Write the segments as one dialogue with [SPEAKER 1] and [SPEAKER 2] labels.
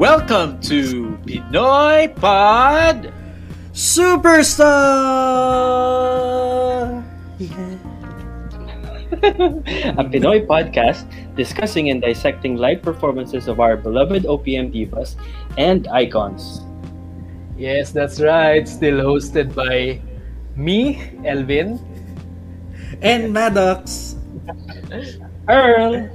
[SPEAKER 1] Welcome to Pinoy Pod
[SPEAKER 2] Superstar!
[SPEAKER 3] a Pinoy podcast discussing and dissecting live performances of our beloved OPM divas and icons.
[SPEAKER 4] Yes, that's right. Still hosted by me, Elvin.
[SPEAKER 2] And Maddox.
[SPEAKER 3] Earl.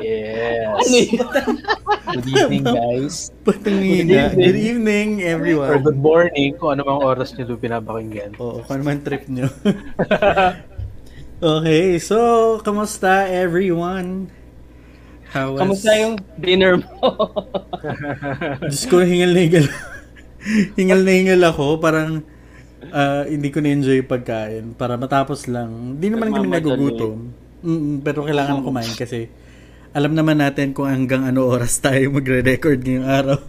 [SPEAKER 4] Yes.
[SPEAKER 3] Ano?
[SPEAKER 4] Good evening, guys.
[SPEAKER 2] Patungina.
[SPEAKER 4] Good
[SPEAKER 2] Good
[SPEAKER 4] evening.
[SPEAKER 2] evening,
[SPEAKER 4] Or
[SPEAKER 2] everyone.
[SPEAKER 4] good morning, kung ano mang oras nyo pinapakinggan.
[SPEAKER 2] Oo, kung ano man trip nyo. okay, so, kamusta everyone? How was...
[SPEAKER 3] Kamusta yung dinner mo?
[SPEAKER 2] Diyos ko, hingal na hingal. hingal na hingal ako. Parang, ah, hindi ko na-enjoy pagkain. Para matapos lang. Hindi naman kami nagugutom. Mm, pero kailangan kumain kasi alam naman natin kung hanggang ano oras tayo magre-record ngayong araw.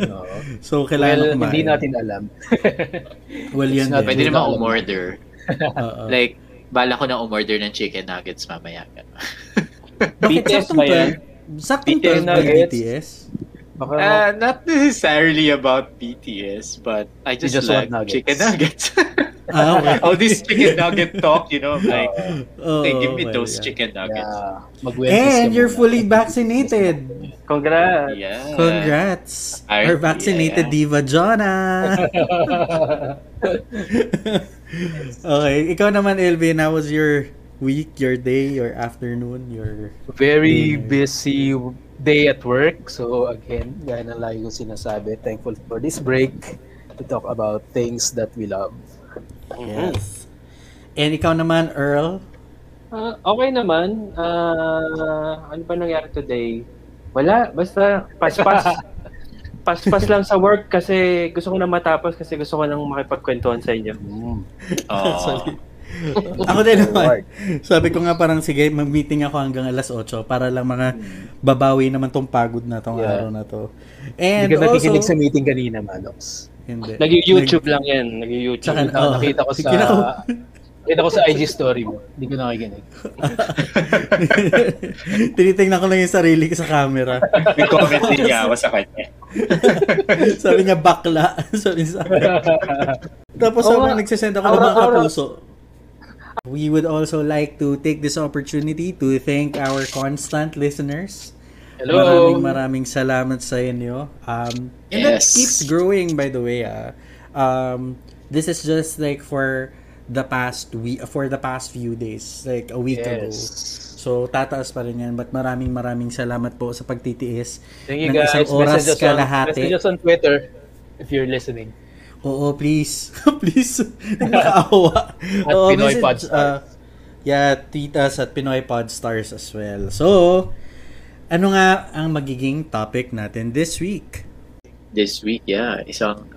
[SPEAKER 4] No.
[SPEAKER 2] so, kailangan
[SPEAKER 4] Well,
[SPEAKER 2] kumain.
[SPEAKER 4] hindi natin alam.
[SPEAKER 2] Well,
[SPEAKER 4] It's
[SPEAKER 2] yan
[SPEAKER 4] not
[SPEAKER 2] din.
[SPEAKER 1] Pwede naman umorder.
[SPEAKER 2] Oo.
[SPEAKER 1] Like, bala ko na umorder ng chicken nuggets mamaya.
[SPEAKER 3] BTS ba yan?
[SPEAKER 2] 12? Saktong
[SPEAKER 3] BTS
[SPEAKER 2] 12 ba
[SPEAKER 3] nuggets?
[SPEAKER 2] BTS?
[SPEAKER 4] Baka
[SPEAKER 1] Uh, not necessarily about BTS, but I just,
[SPEAKER 4] just want
[SPEAKER 1] like
[SPEAKER 4] nuggets.
[SPEAKER 1] chicken nuggets.
[SPEAKER 2] Ah, okay.
[SPEAKER 1] All this chicken nugget talk, you know, like,
[SPEAKER 2] Oo,
[SPEAKER 1] hey, give me
[SPEAKER 2] okay,
[SPEAKER 1] those
[SPEAKER 2] yeah.
[SPEAKER 1] chicken nuggets.
[SPEAKER 4] yeah,
[SPEAKER 2] And you're fully vaccinated.
[SPEAKER 3] Congrats.
[SPEAKER 1] Yeah.
[SPEAKER 2] Congrats.
[SPEAKER 1] Are-
[SPEAKER 2] Our vaccinated
[SPEAKER 1] yeah.
[SPEAKER 2] diva, Jonah. okay, ikaw naman, Elvin, how was your week, your day, your afternoon, your...
[SPEAKER 4] Very
[SPEAKER 2] Yeah.
[SPEAKER 4] busy day at work. So again, gaya ng lagi ko sinasabi, thankful for this break to talk about things that we love.
[SPEAKER 2] Yes. And ikaw naman, Earl?
[SPEAKER 3] Ah, okay naman. Ah, ano ba nangyari today? Wala, basta paspas. paspas lang sa work kasi gusto ko na matapos kasi gusto ko nang makipagkwentuhan sa inyo.
[SPEAKER 1] Oh.
[SPEAKER 2] Ako din naman. Sabi ko nga parang sige, mag-meeting ako hanggang alas 8 para lang mga babawi naman tong pagod na tong
[SPEAKER 4] Yeah.
[SPEAKER 2] araw na to. And
[SPEAKER 4] Hindi ka nakikinig
[SPEAKER 2] also,
[SPEAKER 4] sa meeting kanina, Manox.
[SPEAKER 2] hindi.
[SPEAKER 3] Nag-YouTube lang yan. Nag-YouTube.
[SPEAKER 4] Nakita,
[SPEAKER 2] Oh,
[SPEAKER 4] nakita ko sa
[SPEAKER 2] kinaka-
[SPEAKER 4] nakita ko sa IG story mo. Hindi ko nakikinig.
[SPEAKER 2] Tinitingnan ko lang yung sarili ko sa camera.
[SPEAKER 1] May comment din niya ako sa kanya.
[SPEAKER 2] Sabi niya, bakla. Sabi sa Tapos habang
[SPEAKER 3] nga.
[SPEAKER 2] nagsisend ako ng mga kapuso. We would also like to take this opportunity to thank our constant listeners.
[SPEAKER 4] Hello.
[SPEAKER 2] Maraming maraming salamat sa inyo. Um, and that
[SPEAKER 1] Yes.
[SPEAKER 2] keeps growing by the way. Ah. Um, this is just like for the past week, for the past few days, like a week ago.
[SPEAKER 4] Yes.
[SPEAKER 2] So, tataas pa rin yan. But maraming maraming salamat po sa pagtitiis
[SPEAKER 4] Thank you
[SPEAKER 2] ng
[SPEAKER 4] guys.
[SPEAKER 2] isang oras
[SPEAKER 4] Message us, on,
[SPEAKER 2] kalahati.
[SPEAKER 4] message us on Twitter if you're listening.
[SPEAKER 2] Oo, please. please. Nakakaawa.
[SPEAKER 4] At
[SPEAKER 2] Oo,
[SPEAKER 4] Pinoy
[SPEAKER 2] message,
[SPEAKER 4] Podstars.
[SPEAKER 2] uh, yeah, tweet us at Pinoy Podstars as well. So, ano nga ang magiging topic natin this week?
[SPEAKER 1] This week, yeah, isang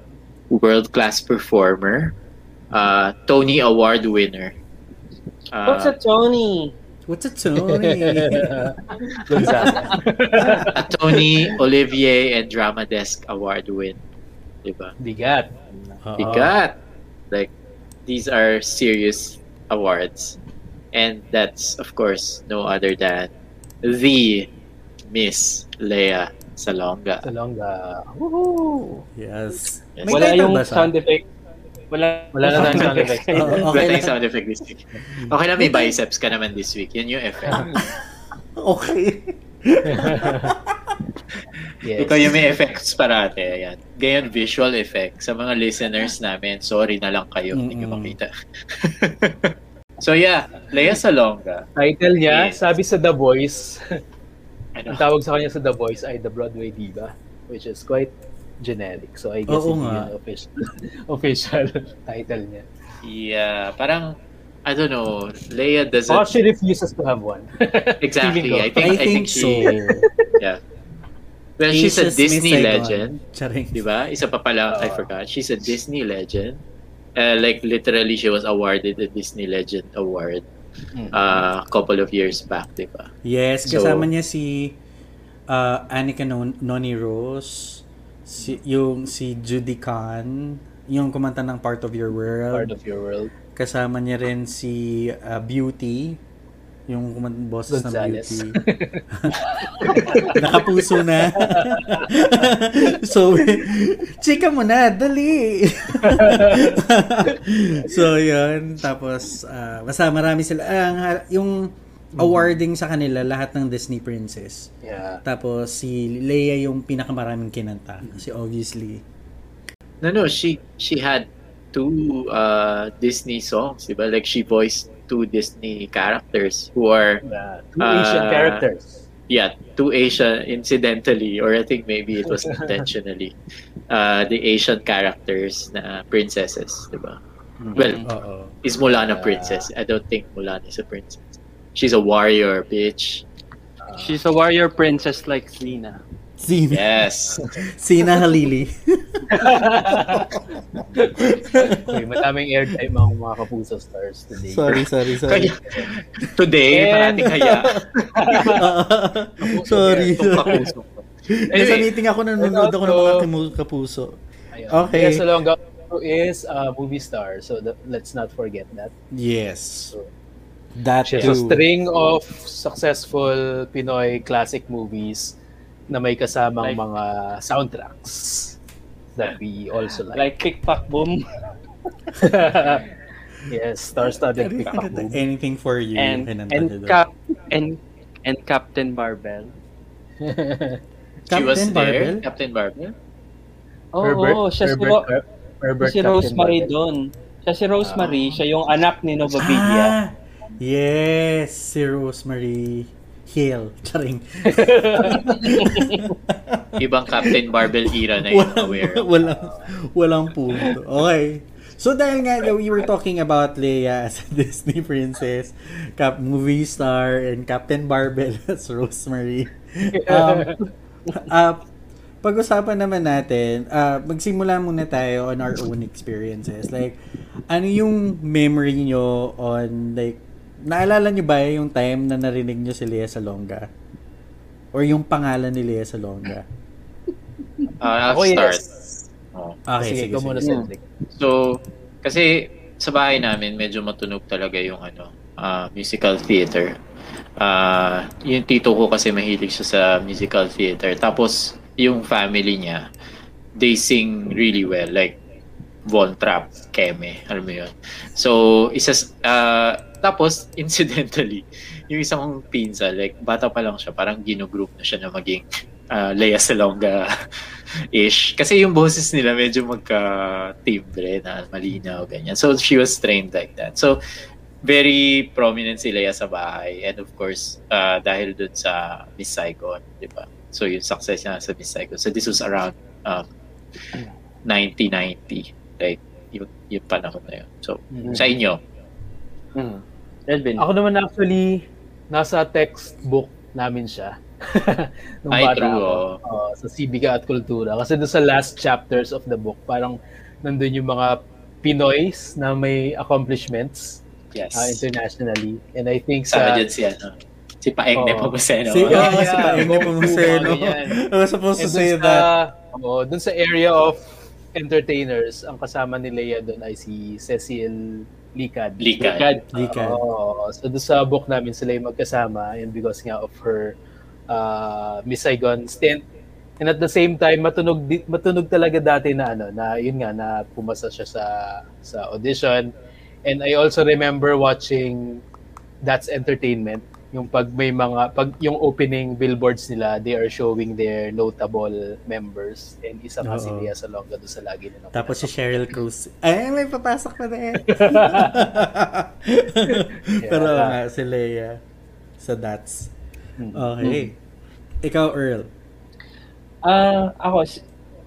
[SPEAKER 1] world-class performer, uh, Tony Award winner. Uh,
[SPEAKER 3] What's a Tony?
[SPEAKER 2] What's a Tony?
[SPEAKER 1] A Tony, Olivier, and Drama Desk Award win. Diba?
[SPEAKER 4] Bigat.
[SPEAKER 2] Oo.
[SPEAKER 1] Bigat! Like, these are serious awards. And that's, of course, no other than the Miss Leia Salonga.
[SPEAKER 4] Salonga. Woohoo!
[SPEAKER 2] Yes.
[SPEAKER 1] Yes.
[SPEAKER 3] Wala yung
[SPEAKER 2] ba
[SPEAKER 3] sound effect. Wala,
[SPEAKER 4] Wala na tayong sound effect.
[SPEAKER 1] Wala
[SPEAKER 2] okay
[SPEAKER 1] tayong
[SPEAKER 2] lang.
[SPEAKER 1] sound effect this week. Okay na may biceps ka naman this week. Yan yung effect.
[SPEAKER 2] Okay.
[SPEAKER 4] Yes.
[SPEAKER 1] Ikaw yung may effects parate. Ayan. Gayon, visual effect. Sa mga listeners namin, sorry na lang kayo. Hindi nyo makita. so yeah, Leia Salonga.
[SPEAKER 4] Title niya,
[SPEAKER 1] Yes.
[SPEAKER 4] sabi sa The Voice,
[SPEAKER 1] Ano?
[SPEAKER 4] ang tawag sa kanya sa The Voice ay The Broadway Diva, which is quite generic. So I guess
[SPEAKER 2] Oo
[SPEAKER 4] hindi
[SPEAKER 2] nga.
[SPEAKER 4] official, official title niya.
[SPEAKER 1] Yeah, parang, I don't know, Leia doesn't...
[SPEAKER 4] Oh, she refuses to have one.
[SPEAKER 1] Exactly. I think,
[SPEAKER 2] I
[SPEAKER 1] I think
[SPEAKER 2] think so.
[SPEAKER 1] she... Yeah. Well, she's a
[SPEAKER 2] Asia's Miss
[SPEAKER 1] Disney legend.
[SPEAKER 2] Charing.
[SPEAKER 1] Di ba? Isa pa pala, I
[SPEAKER 4] Oo.
[SPEAKER 1] forgot. She's a Disney legend. Uh, like, literally, she was awarded the Disney Legend Award uh, a couple of years back, di ba?
[SPEAKER 2] Yes,
[SPEAKER 1] So-
[SPEAKER 2] kasama niya si uh, Annika Non- Noni Rose, si, yung si Judy Khan, yung kumanta ng Part of Your World.
[SPEAKER 4] Part of your world.
[SPEAKER 2] Kasama niya rin si ah, Beauty, yung boses ng. Beauty. Nakapuso na. so, chika mo na, dali. so, yun. Tapos, ah, basta marami sila. Ah, yung awarding sa kanila, lahat ng Disney princess.
[SPEAKER 4] Yeah.
[SPEAKER 2] Tapos, si Leia yung pinakamaraming kinanta. Kasi obviously,
[SPEAKER 1] No, no, she she had two uh Disney songs, diba? Like she voiced two Disney characters who are
[SPEAKER 4] yeah. Two Asian
[SPEAKER 1] Ah.
[SPEAKER 4] characters.
[SPEAKER 1] yeah, two Asian incidentally or I think maybe it was intentionally. Uh the Asian characters na princesses, diba? Well,
[SPEAKER 2] oo.
[SPEAKER 1] is Mulan a princess? I don't think Mulan is a princess. She's a warrior, bitch.
[SPEAKER 3] She's a warrior princess like Zena.
[SPEAKER 2] Sina,
[SPEAKER 1] Yes.
[SPEAKER 2] Sina Halili.
[SPEAKER 4] Okay, madaming airtime ang mga kapuso stars today.
[SPEAKER 2] sorry, sorry, sorry.
[SPEAKER 1] Kaya, today,
[SPEAKER 4] And-
[SPEAKER 1] parating kaya.
[SPEAKER 2] sorry.
[SPEAKER 1] Kapuso ko.
[SPEAKER 2] Nasa
[SPEAKER 1] Anyway,
[SPEAKER 2] meeting ako, nanonood ako ng mga kapuso.
[SPEAKER 4] Ayun.
[SPEAKER 2] Okay.
[SPEAKER 4] Yes, Salonga is a movie star, so th- let's not forget that.
[SPEAKER 2] Yes.
[SPEAKER 4] So,
[SPEAKER 2] That
[SPEAKER 4] She has a
[SPEAKER 2] too.
[SPEAKER 4] string of successful Pinoy classic movies na may kasamang
[SPEAKER 3] Like-
[SPEAKER 4] mga soundtracks that we also like.
[SPEAKER 3] Like Kick Pack Boom
[SPEAKER 4] yes, star-studded pick-up movie.
[SPEAKER 2] Anything for you.
[SPEAKER 3] and and. Cap and and Captain Barbell.
[SPEAKER 1] she was
[SPEAKER 2] Captain
[SPEAKER 1] there.
[SPEAKER 2] Barbell?
[SPEAKER 1] Captain Barbell.
[SPEAKER 3] Oo,
[SPEAKER 4] Herbert,
[SPEAKER 3] oh, siya si,
[SPEAKER 4] Herbert,
[SPEAKER 3] Ro-
[SPEAKER 4] Her- Herbert
[SPEAKER 3] si
[SPEAKER 4] Captain
[SPEAKER 3] Rosemary
[SPEAKER 4] Barbell.
[SPEAKER 3] doon. Siya si Rosemary, siya yung anak ni Nova Villa.
[SPEAKER 2] Ah, yes, si Rosemary Hill. Charing.
[SPEAKER 1] Ibang Captain Barbell era na yun, aware.
[SPEAKER 2] walang, walang punto. Okay. So dahil nga we were talking about Leia as a Disney princess, Cap movie star, and Captain Barbell as Rosemary. Um, uh, pag-usapan naman natin, uh, magsimula muna tayo on our own experiences. Like, ano yung memory nyo on, like, naalala nyo ba yung time na narinig nyo si Lea Salonga? Or yung pangalan ni Lea Salonga?
[SPEAKER 1] Uh, I'll
[SPEAKER 4] Ako, yes.
[SPEAKER 1] start. Oh.
[SPEAKER 2] Okay,
[SPEAKER 4] sige,
[SPEAKER 2] sige,
[SPEAKER 4] muna,
[SPEAKER 2] sige.
[SPEAKER 4] Cedric.
[SPEAKER 1] So, kasi sa bahay namin, medyo matunog talaga yung ano, ah, musical theater. Ah, yung tito ko kasi mahilig siya sa musical theater. Tapos, yung family niya, they sing really well. Like, Von Trapp, Keme, alam mo yun. So, isa, ah, tapos, incidentally, yung isang kong pinsa, like, bata pa lang siya, parang ginugroup na siya na maging ah, Lea Salonga-ish. Kasi yung boses nila medyo magka-timbre na malinaw, ganyan. So, she was trained like that. So, very prominent si Lea sa bahay. And of course, ah, dahil dun sa Miss Saigon, di ba? So, yung success niya sa Miss Saigon. So, this was around um, 1990. Like, yung, yung panahon na yun. So, sa inyo,
[SPEAKER 3] Mm. Edwin.
[SPEAKER 4] Ako naman actually, nasa textbook namin siya. Nung
[SPEAKER 1] Ay,
[SPEAKER 4] bata
[SPEAKER 1] true,
[SPEAKER 4] ako.
[SPEAKER 1] oh.
[SPEAKER 4] Oo, sa Civica at Kultura. Kasi doon sa last chapters of the book, parang nandun yung mga Pinoys na may accomplishments
[SPEAKER 1] yes.
[SPEAKER 4] uh, internationally. And I think
[SPEAKER 1] Sama
[SPEAKER 4] sa...
[SPEAKER 1] dyan si, ano, si Paeng
[SPEAKER 4] Oo.
[SPEAKER 1] Nepomuceno.
[SPEAKER 2] Si,
[SPEAKER 4] Yeah,
[SPEAKER 2] oh, si
[SPEAKER 4] yeah.
[SPEAKER 2] Paeng Nepomuceno.
[SPEAKER 4] Ano.
[SPEAKER 2] I was supposed to say
[SPEAKER 4] dun
[SPEAKER 2] that.
[SPEAKER 4] sa, oo, dun sa area of entertainers, ang kasama ni Leia doon ay si Cecil
[SPEAKER 1] Likad.
[SPEAKER 3] Likad.
[SPEAKER 2] Likad.
[SPEAKER 4] Oo. so doon sa book namin sila yung magkasama and because nga of her uh, Miss Saigon stint. And at the same time, matunog, matunog talaga dati na ano, na yun nga, na pumasa siya sa, sa audition. And I also remember watching That's Entertainment. Yung pag may mga, pag yung opening billboards nila, they are showing their notable members. And isa pa si. Lea Salonga doon sa lagi nilang
[SPEAKER 2] Tapos si Cheryl Cruz. Ay, may papasok pa na eh. Pero
[SPEAKER 4] Yeah.
[SPEAKER 2] nga, si Leia. Sa That's.
[SPEAKER 4] Mm.
[SPEAKER 2] Okay. Ikaw, Earl.
[SPEAKER 3] Ah, ako s-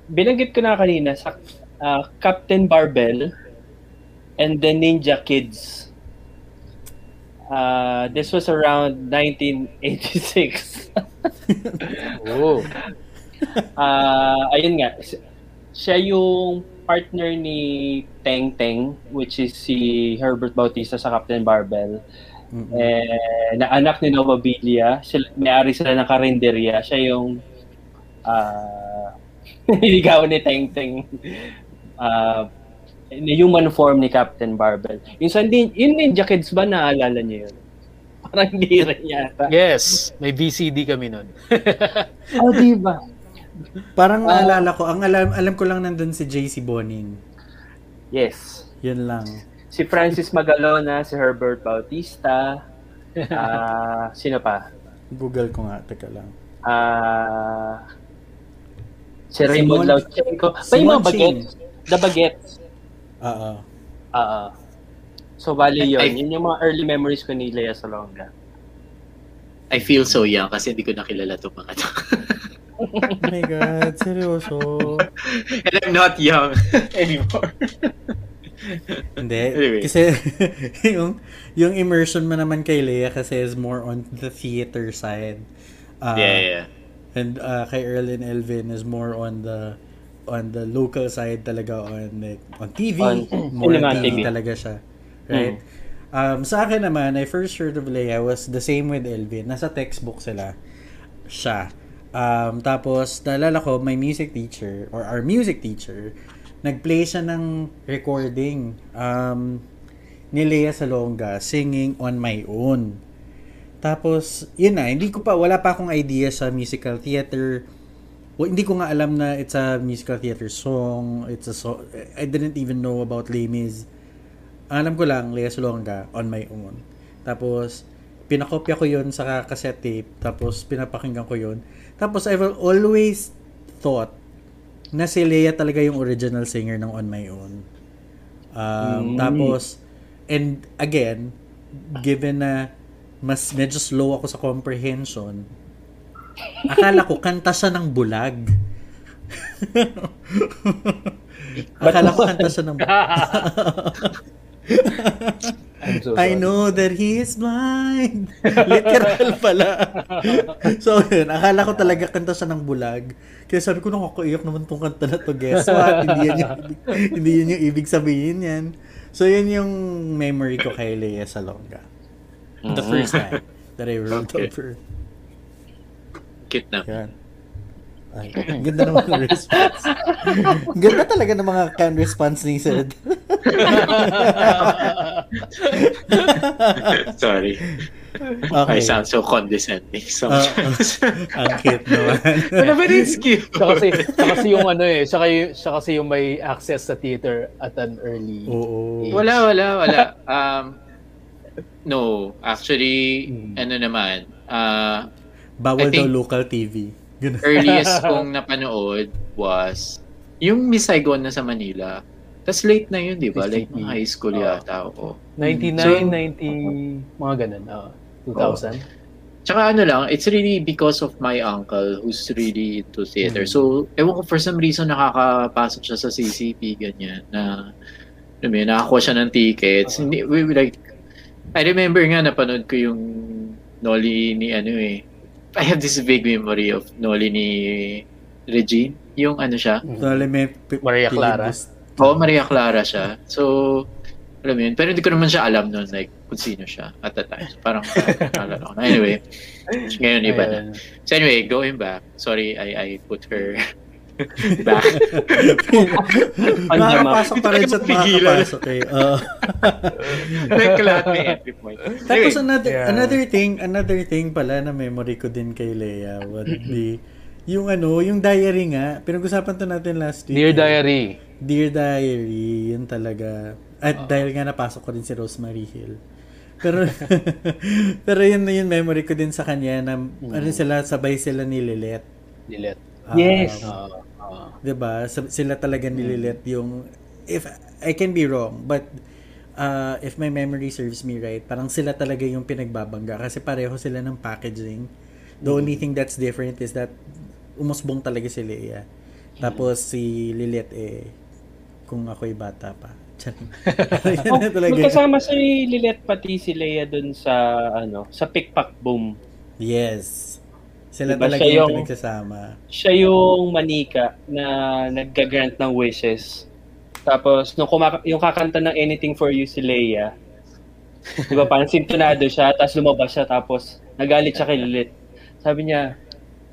[SPEAKER 3] binanggit ko na kanina sa ah, Captain Barbell and the Ninja Kids. Uh, this was around 1986.
[SPEAKER 4] Oh.
[SPEAKER 3] Ah, ayun nga. Siya yung partner ni Teng Teng, which is si Herbert Bautista sa Captain Barbell.
[SPEAKER 2] Mm-mm.
[SPEAKER 3] Eh, na anak ni Nova. Sila, may-ari sila ng karinderya. Siya yung ah niligawan ni Teng Teng. Ah, human form ni Captain Barbell. Yung sa yung Ninja Kids ba naalala niyo yun? Parang hindi rin yata.
[SPEAKER 4] Yes, may VCD kami nun.
[SPEAKER 3] Oh, di ba?
[SPEAKER 2] Parang
[SPEAKER 3] Ah.
[SPEAKER 2] naalala ko, ang alam, alam ko lang nandun si JC Bonin.
[SPEAKER 3] Yes.
[SPEAKER 2] Yun lang.
[SPEAKER 3] Si Francis Magalona, si Herbert Bautista, ah sino pa?
[SPEAKER 2] Google ko nga, teka lang.
[SPEAKER 3] Ah si Raymond
[SPEAKER 2] Simon-
[SPEAKER 3] Lauchenko. Pa yung mga bagets. The bagets.
[SPEAKER 2] Oo.
[SPEAKER 3] Oo. So, bali yun.
[SPEAKER 1] I-
[SPEAKER 3] Yun yung mga early memories ko ni Lea Salonga.
[SPEAKER 1] I feel so young kasi hindi ko nakilala itong mga to.
[SPEAKER 2] Oh my God, seryoso.
[SPEAKER 1] And I'm not young anymore.
[SPEAKER 2] Hindi.
[SPEAKER 1] Anyway.
[SPEAKER 2] Kasi yung, yung immersion mo naman kay Leia kasi is more on the theater side. Ah,
[SPEAKER 1] yeah, yeah.
[SPEAKER 2] And uh, kay Erlin Elvin is more on the on the local side talaga on like on TV.
[SPEAKER 3] On
[SPEAKER 2] more on TV
[SPEAKER 3] TV.
[SPEAKER 2] talaga siya. Right? Um, sa akin naman, I first heard of Leia was the same with Elvin. Nasa textbook sila. Siya. Um, tapos, naalala ko, my music teacher, or our music teacher, nag-play siya ng recording um, ni Lea Salonga singing On My Own. Tapos, yun na, hindi ko pa, wala pa akong idea sa musical theater. Well, hindi ko nga alam na it's a musical theater song. It's a so I didn't even know about Les Mis. Alam ko lang, Lea Salonga, On My Own. Tapos, pinakopya ko yun sa cassette tape. Tapos, pinapakinggan ko yun. Tapos, I've always thought na si Lea talaga yung original singer ng On My Own. Um,
[SPEAKER 3] Mm.
[SPEAKER 2] Tapos, and again, given na mas medyo slow ako sa comprehension, akala ko kanta siya ng bulag. akala ko kanta siya ng
[SPEAKER 4] I'm so
[SPEAKER 2] I know that he is blind. Literal pala. so, yun. Akala ko talaga kanta siya ng bulag. Kaya sabi ko, nakakaiyak naman tong kanta na to. Guess what? hindi yan yung, hindi yan yung ibig sabihin yan. So, yun yung memory ko kay Lea Salonga. The first time that I wrote
[SPEAKER 1] Okay.
[SPEAKER 2] of her.
[SPEAKER 1] Cute na.
[SPEAKER 2] Yan. Ay, ang ganda naman ng response. ganda talaga ng mga can response ni Sir.
[SPEAKER 1] Sorry.
[SPEAKER 2] Okay.
[SPEAKER 1] I sound so condescending
[SPEAKER 2] Ah,
[SPEAKER 1] sometimes.
[SPEAKER 2] ang cute naman.
[SPEAKER 1] But it's cute.
[SPEAKER 4] Kasi, kasi yung ano eh, siya, kayo, siya kasi yung may access sa theater at an early
[SPEAKER 2] Oo.
[SPEAKER 4] age.
[SPEAKER 1] Wala, wala, wala. Um, no, actually,
[SPEAKER 4] Hmm.
[SPEAKER 1] ano naman, uh,
[SPEAKER 2] Bawal daw local TV. Ganun.
[SPEAKER 1] earliest kong napanood was yung Miss Saigon na sa Manila. Tapos late na yun, di ba? Like,
[SPEAKER 4] STP.
[SPEAKER 1] mga high school
[SPEAKER 4] Oo.
[SPEAKER 1] yata ako.
[SPEAKER 4] 99,
[SPEAKER 1] So-
[SPEAKER 4] 90, mga ganun. Oh, 2000.
[SPEAKER 1] Tsaka ano lang, it's really because of my uncle who's really into theater.
[SPEAKER 2] Mm.
[SPEAKER 1] So, ewan ko, for some reason, nakakapasok siya sa CCP, ganyan, na, alam mo yun, nakakuha siya ng tickets.
[SPEAKER 4] Uh-huh.
[SPEAKER 1] Hindi, we, we, like, I remember nga, napanood ko yung Noli ni, ano eh, I have this vague memory of Noli ni Regine. Yung ano siya,
[SPEAKER 2] Totally may pi-
[SPEAKER 4] Maria Clara.
[SPEAKER 1] Oo, Maria Clara siya. So, alam mo yun. Pero hindi ko naman siya alam noon, like, kung sino siya at that time. So, parang, naalala ko na. Anyway, ngayon iba na. So anyway, going back. Sorry, I I put her back.
[SPEAKER 2] Makakapasok pa rin siya at makakapasok eh. Oo.
[SPEAKER 1] like, lahat may entry point.
[SPEAKER 2] Tapos
[SPEAKER 1] Anyway,
[SPEAKER 2] another
[SPEAKER 4] Yeah.
[SPEAKER 2] another thing, another thing pala na memory ko din kay Leia would be yung ano, yung diary nga. Pinag-usapan to natin last week.
[SPEAKER 4] Dear
[SPEAKER 2] eh.
[SPEAKER 4] Diary.
[SPEAKER 2] Dear Diary, yun talaga. At dahil nga napasok ko din si Rosemary Hill. Pero pero yun na yun memory ko din sa kanya na ano sila sabay sila ni Lilet.
[SPEAKER 4] Lilet.
[SPEAKER 2] Um,
[SPEAKER 3] Yes.
[SPEAKER 4] Oo. Oo.
[SPEAKER 2] 'di ba? Sila talaga nililit yung if I can be wrong, but uh, if my memory serves me right, parang sila talaga yung pinagbabangga kasi pareho sila ng packaging. The only thing that's different is that umusbong talaga si Leia. Tapos si Lilit eh kung ako'y bata pa. Talaga.
[SPEAKER 3] Magkasama si Lilet pati si Leia dun sa ano, sa Pickpack Boom.
[SPEAKER 2] Yes. Sila
[SPEAKER 3] Diba
[SPEAKER 2] talaga
[SPEAKER 3] siya
[SPEAKER 2] yung
[SPEAKER 3] yung-
[SPEAKER 2] pinagsasama.
[SPEAKER 3] Siya yung manika na nagga-grant ng wishes. Tapos nung kumaka- yung kakanta ng Anything for You si Leia. 'Di ba parang sintonado siya, tapos lumabas siya tapos nagalit siya kay Lilit. Sabi niya,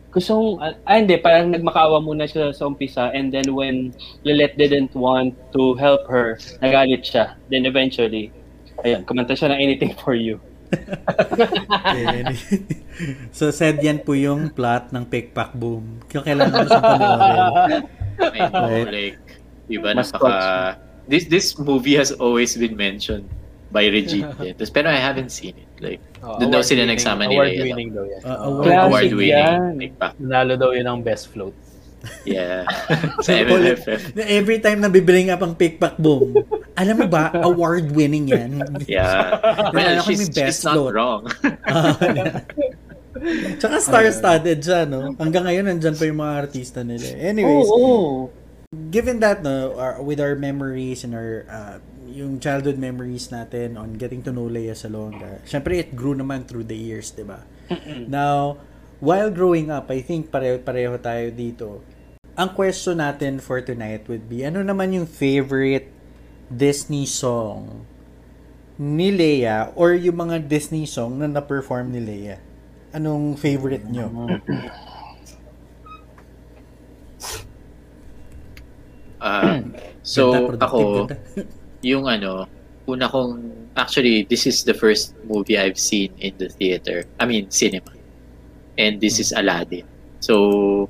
[SPEAKER 3] gustong, ah, ah, hindi, parang nagmakaawa muna siya sa umpisa and then when Lilith didn't want to help her, nagalit siya. Then eventually, ayun, kumanta siya ng Anything For You.
[SPEAKER 2] So, said yan po yung plot ng Pick Pack Boom. Kung kailangan mo sa panoorin. Right.
[SPEAKER 1] like, di ba,
[SPEAKER 3] Mas
[SPEAKER 1] napaka... This, this movie has always been mentioned by Regine pero I haven't seen it. Like,
[SPEAKER 4] Oh,
[SPEAKER 1] Doon daw sila nagsama ni Rhea,
[SPEAKER 4] Award-winning daw yan.
[SPEAKER 2] Uh, award-
[SPEAKER 3] yan.
[SPEAKER 1] TikTok.
[SPEAKER 4] Nanalo daw yun ang best float.
[SPEAKER 1] Yeah. sa MMFF.
[SPEAKER 2] Na every time na bibling up ang Pick Pack Boom, alam mo ba, award-winning yan.
[SPEAKER 1] Yeah. Well, she's,
[SPEAKER 2] best
[SPEAKER 1] she's not
[SPEAKER 2] float.
[SPEAKER 1] wrong.
[SPEAKER 2] Tsaka star-studded siya, no? Hanggang ngayon, nandyan pa yung mga artista nila. Anyways,
[SPEAKER 3] Oo, oo.
[SPEAKER 2] given that, no, our, with our memories and our, uh, yung childhood memories natin on getting to know Leia Salonga, syempre it grew naman through the years, di ba? Now, while growing up, I think pareho-pareho tayo dito. Ang question natin for tonight would be, ano naman yung favorite Disney song ni Leia or yung mga Disney song na na-perform ni Leia? Anong favorite nyo?
[SPEAKER 1] Ah, so, ako, yung ano, una kong, actually, this is the first movie I've seen in the theater. I mean, cinema. And this is Aladdin. So,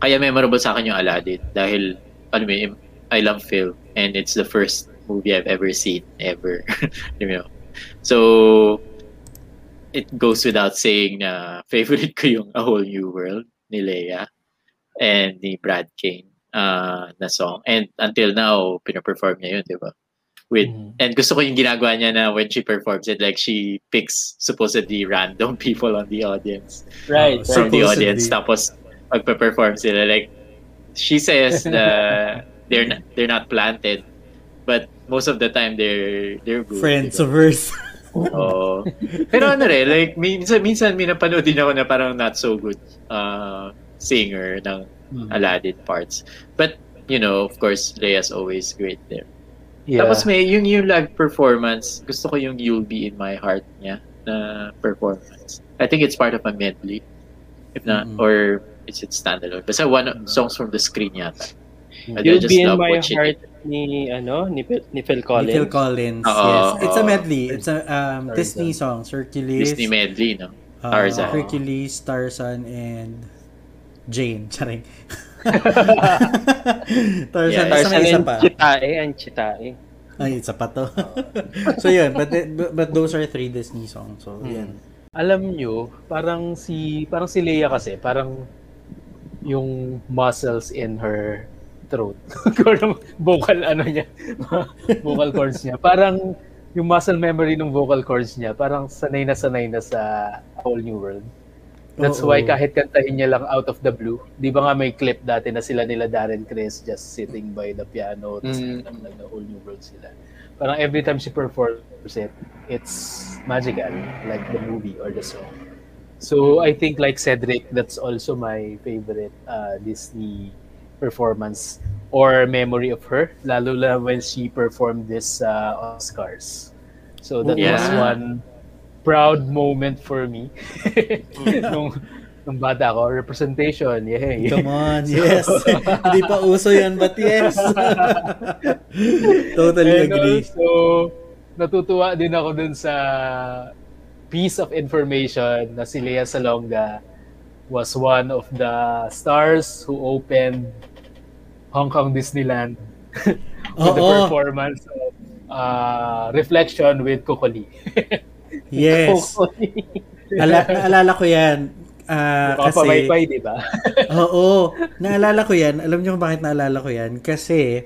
[SPEAKER 1] kaya memorable sa akin yung Aladdin dahil, ano may, I love film and it's the first movie I've ever seen, ever. you know? So, it goes without saying na favorite ko yung A Whole New World ni Leia and ni Brad Kane uh, na song. And until now, pinaperform niya yun, di ba? With,
[SPEAKER 4] Mhm.
[SPEAKER 1] And gusto ko yung ginagawa niya na when she performs it, like she picks supposedly random people on the audience
[SPEAKER 3] Right, right.
[SPEAKER 1] from the
[SPEAKER 2] Supposedly.
[SPEAKER 1] audience tapos magpe-perform sila like she says na they're not, they're not planted but most of the time they're they're good
[SPEAKER 2] Friends
[SPEAKER 1] diba?
[SPEAKER 2] of hers.
[SPEAKER 1] Oo. pero ano rin like minsan minsan may napanood din ako na parang not so good uh, singer ng
[SPEAKER 4] Mhm.
[SPEAKER 1] Aladdin parts but you know of course Leia's always great there
[SPEAKER 4] Yeah.
[SPEAKER 1] tapos may yung yung live performance, gusto ko yung You'll Be in My Heart niya na performance. I think it's part of a medley. If not,
[SPEAKER 2] Mhm.
[SPEAKER 1] or is it standalone? Basta one of- songs from the screen yata. And
[SPEAKER 3] You'll be in my heart ni, ano, ni, Phil- ni Phil
[SPEAKER 2] Ni
[SPEAKER 3] Collins.
[SPEAKER 2] Phil Collins.
[SPEAKER 1] Oo,
[SPEAKER 2] yes. It's a medley. It's a um,
[SPEAKER 4] Tarzan.
[SPEAKER 2] Disney songs. Hercules,
[SPEAKER 1] Disney medley, no?
[SPEAKER 2] uh,
[SPEAKER 1] Tarzan.
[SPEAKER 2] Hercules, Tarzan, and Jane. Charing. Tarzan.
[SPEAKER 1] Yeah,
[SPEAKER 3] Tarzan
[SPEAKER 2] isa
[SPEAKER 3] and
[SPEAKER 2] pa.
[SPEAKER 3] Chitae, ang Chitae.
[SPEAKER 2] Ay, isa pa to. so, yun. But, the- but, but those are three Disney songs. So,
[SPEAKER 1] Hmm.
[SPEAKER 2] yan.
[SPEAKER 4] Alam nyo, parang si parang si Leia kasi, parang yung muscles in her throat. Vocal ano niya, vocal cords niya. Parang yung muscle memory ng vocal cords niya, parang sanay na sanay na sa whole new world. That's
[SPEAKER 2] Oo.
[SPEAKER 4] why kahit kantahin niya lang out of the blue, di ba nga may clip dati na sila nila Darren Criss just sitting by the piano, tapos
[SPEAKER 1] mm.
[SPEAKER 4] nag whole new world sila. Parang every time she performs it, it's magical, like the movie or the song. So I think like Cedric, that's also my favorite uh, Disney performance or memory of her, lalo na when she performed this uh, Oscars. So that was
[SPEAKER 1] Yeah.
[SPEAKER 4] one proud moment for me. nung, nung bata ako, representation, yay.
[SPEAKER 2] Come on, yes. Hindi pa uso yan, but yes. totally
[SPEAKER 4] And
[SPEAKER 2] agree.
[SPEAKER 4] also, natutuwa din ako dun sa piece of information na si Lea Salonga was one of the stars who opened Hong Kong Disneyland for the performance of uh, Reflection with Kokoli.
[SPEAKER 2] Yes. Ala naalala ko yan. Ah, kasi,
[SPEAKER 4] Kapamaypay, di ba?
[SPEAKER 2] oo, naalala ko yan. Alam niyo kung bakit naalala ko yan? Kasi,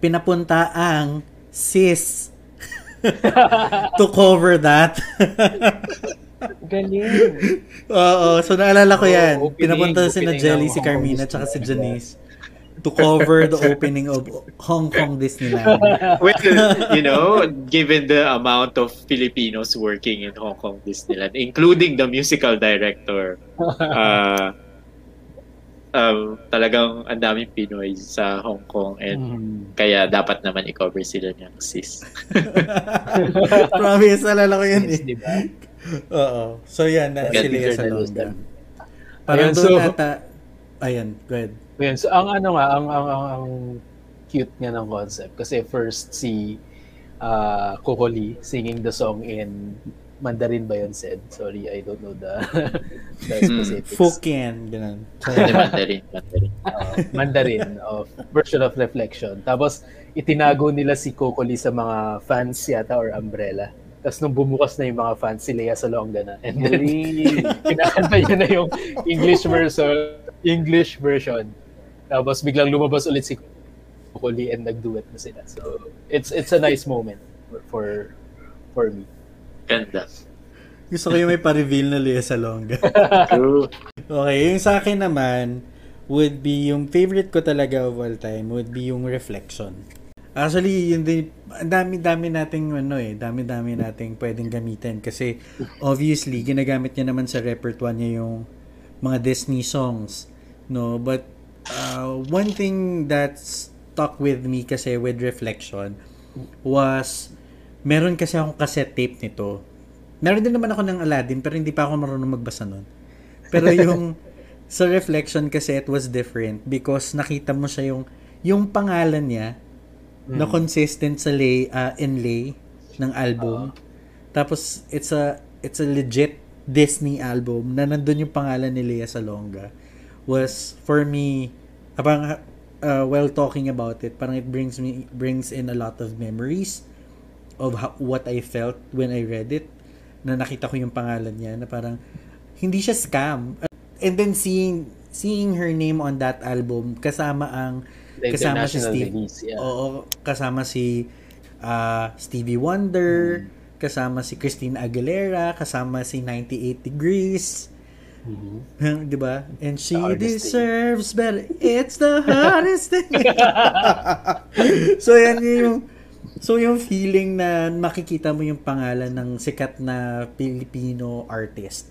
[SPEAKER 2] pinapunta ang sis to cover that.
[SPEAKER 3] Galing.
[SPEAKER 2] Oo, so naalala ko yan.
[SPEAKER 4] opening-
[SPEAKER 2] Pinapunta si na
[SPEAKER 4] opening
[SPEAKER 2] Jelly, si Carmina, tsaka si. Janice to cover the opening of Hong Kong Disneyland.
[SPEAKER 1] Well, you know, given the amount of Filipinos working in Hong Kong Disneyland, including the musical director, uh, um, talagang ang daming Pinoy sa Hong Kong and
[SPEAKER 4] Mm.
[SPEAKER 1] kaya dapat naman i-cover sila ng sis.
[SPEAKER 2] Promise, naalala ko yun
[SPEAKER 4] Yes,
[SPEAKER 2] eh.
[SPEAKER 4] di ba?
[SPEAKER 2] Oo. So yan, na si Lea. Salonga. Parang
[SPEAKER 4] Ayun,
[SPEAKER 2] doon
[SPEAKER 4] so-
[SPEAKER 2] ata, ayan, go ahead.
[SPEAKER 4] Ayan, so ang ano nga, ang, ang, ang, ang cute nga ng concept. Kasi first si uh, Coco Lee singing the song in Mandarin ba yun said? Sorry, I don't know the, the
[SPEAKER 1] Hmm.
[SPEAKER 4] specifics.
[SPEAKER 2] Fukian, ganun.
[SPEAKER 1] Mandarin, Mandarin.
[SPEAKER 4] Uh, Mandarin of version of reflection. Tapos itinago nila si Coco Lee sa mga fans yata or umbrella. Tapos nung bumukas na yung mga fans, si Lea Salonga na. And then, kinakanta niya na yung English version, English version. Tapos biglang lumabas ulit si Lee and nag-duet na sila. So, it's it's a nice moment for for, for me.
[SPEAKER 1] Ganda.
[SPEAKER 2] Gusto ko yung may pa-reveal na Lea Salonga.
[SPEAKER 1] True.
[SPEAKER 2] okay, yung sa akin naman, would be yung favorite ko talaga of all time would be yung Reflection. Actually, yun din, ang dami-dami nating ano eh, dami-dami nating pwedeng gamitin kasi obviously ginagamit niya naman sa repertoire niya yung mga Disney songs, no? But uh, one thing that stuck with me kasi with Reflection was meron kasi akong cassette tape nito. Meron din naman ako ng Aladdin pero hindi pa ako marunong magbasa nun. Pero yung sa Reflection kasi it was different because nakita mo siya yung yung pangalan niya na consistent sa lay uh, inlay ng album. Tapos it's a it's a legit Disney album na nandun yung pangalan ni Lea Salonga. Was for me parang uh, while talking about it parang it brings me brings in a lot of memories of how, what I felt when I read it na nakita ko yung pangalan niya na parang hindi siya scam. And then seeing seeing her name on that album kasama ang kasama si Steve
[SPEAKER 4] release, yeah.
[SPEAKER 2] oo kasama si ah, Stevie Wonder
[SPEAKER 4] Mm.
[SPEAKER 2] kasama si Christina Aguilera kasama si 98 Degrees
[SPEAKER 4] Mhm.
[SPEAKER 2] 'di ba and she
[SPEAKER 4] hardest thing.
[SPEAKER 2] deserves better it's the hardest thing so yan yung so yung feeling na makikita mo yung pangalan ng sikat na Filipino artist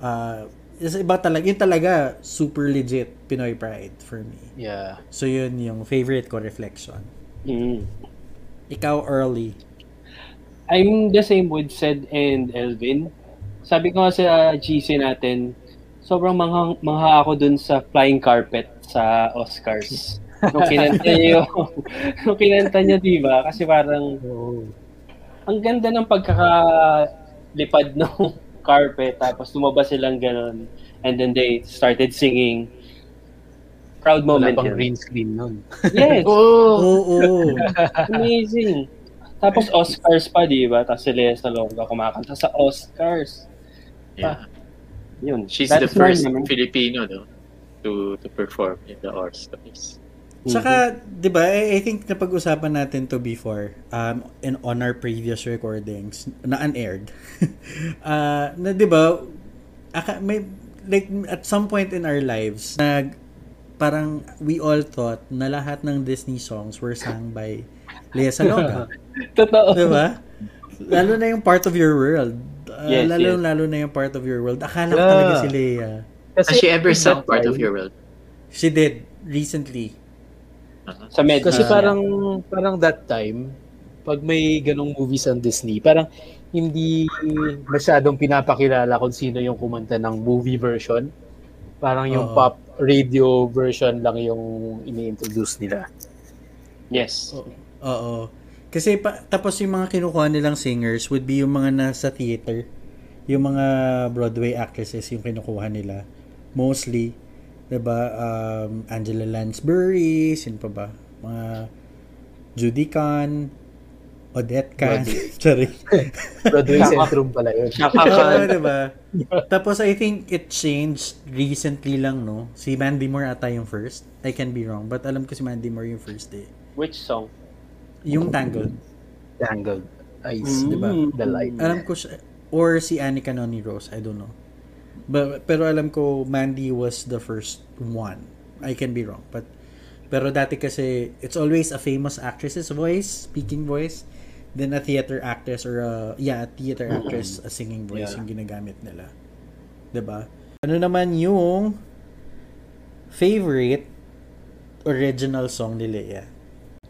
[SPEAKER 2] uh, is iba talaga yun talaga super legit Pinoy pride for me
[SPEAKER 4] Yeah.
[SPEAKER 2] so yun yung favorite ko reflection
[SPEAKER 3] Mm.
[SPEAKER 2] ikaw early
[SPEAKER 3] I'm the same with Sed and Elvin. Sabi ko nga sa GC natin, sobrang mangha, mangha ako dun sa flying carpet sa Oscars. Nung kinanta niya yung, nung kinanta niya, di ba? Kasi parang, ang ganda ng pagkakalipad ng carpet, tapos lumabas silang ganon. And then they started singing. Proud
[SPEAKER 4] Wala
[SPEAKER 3] moment
[SPEAKER 4] pang
[SPEAKER 3] yun.
[SPEAKER 4] green screen nun.
[SPEAKER 3] Yes!
[SPEAKER 2] oo oh,
[SPEAKER 3] Amazing. Tapos Oscars pa, di ba? Tapos si Lea Salonga kumakanta sa Oscars.
[SPEAKER 1] Yeah.
[SPEAKER 3] Yun.
[SPEAKER 1] She's
[SPEAKER 3] That's
[SPEAKER 1] the first. Filipino no to to perform in the Oscars.
[SPEAKER 2] Saka, di ba, I, I think napag-usapan natin to before um, in, on our previous recordings na unaired. uh, na di ba, aka, may, like, at some point in our lives, nag, parang we all thought na lahat ng Disney songs were sung by Lea Salonga.
[SPEAKER 3] Totoo.
[SPEAKER 2] di ba? Lalo na yung part of your world. Uh,
[SPEAKER 3] Yes,
[SPEAKER 2] lalo,
[SPEAKER 3] yes.
[SPEAKER 2] lalo na yung part of your world. Akala ko
[SPEAKER 4] Yeah.
[SPEAKER 2] talaga si Lea.
[SPEAKER 1] Has she ever sung part of your world?
[SPEAKER 2] She did, recently.
[SPEAKER 1] Uh-huh.
[SPEAKER 3] Sa Med.
[SPEAKER 4] Kasi parang parang that time, pag may ganong movies ang Disney, parang hindi masyadong pinapakilala kung sino yung kumanta ng movie version. Parang yung
[SPEAKER 2] Oo.
[SPEAKER 4] pop radio version lang yung ini-introduce nila.
[SPEAKER 3] Yes.
[SPEAKER 2] Oo. Kasi pa, tapos yung mga kinukuha nilang singers would be yung mga nasa theater. Yung mga Broadway actresses yung kinukuha nila. Mostly. 'Di ba Um, Angela Lansbury, sino pa ba? Mga Judy Kahn, Odette Kahn. Sorry.
[SPEAKER 4] Broadway Centrum pala yun.
[SPEAKER 2] Oo,
[SPEAKER 3] Khan.
[SPEAKER 2] diba? Tapos I think it changed recently lang, no? Si Mandy Moore ata yung first. I can be wrong. But alam ko si Mandy Moore yung first eh.
[SPEAKER 3] Which song?
[SPEAKER 2] Yung Tangled.
[SPEAKER 4] Tangled Eyes,
[SPEAKER 3] Mm.
[SPEAKER 4] di ba? The light.
[SPEAKER 2] Alam ko siya, or si Annika Noni Rose, I don't know. But, pero alam ko, Mandy was the first one. I can be wrong. But, pero dati kasi, it's always a famous actress's voice, speaking voice, then a theater actress or a, yeah, a theater actress, a singing voice
[SPEAKER 4] Yeah.
[SPEAKER 2] yung ginagamit nila. 'Di ba? Ano naman yung favorite original song ni Leia?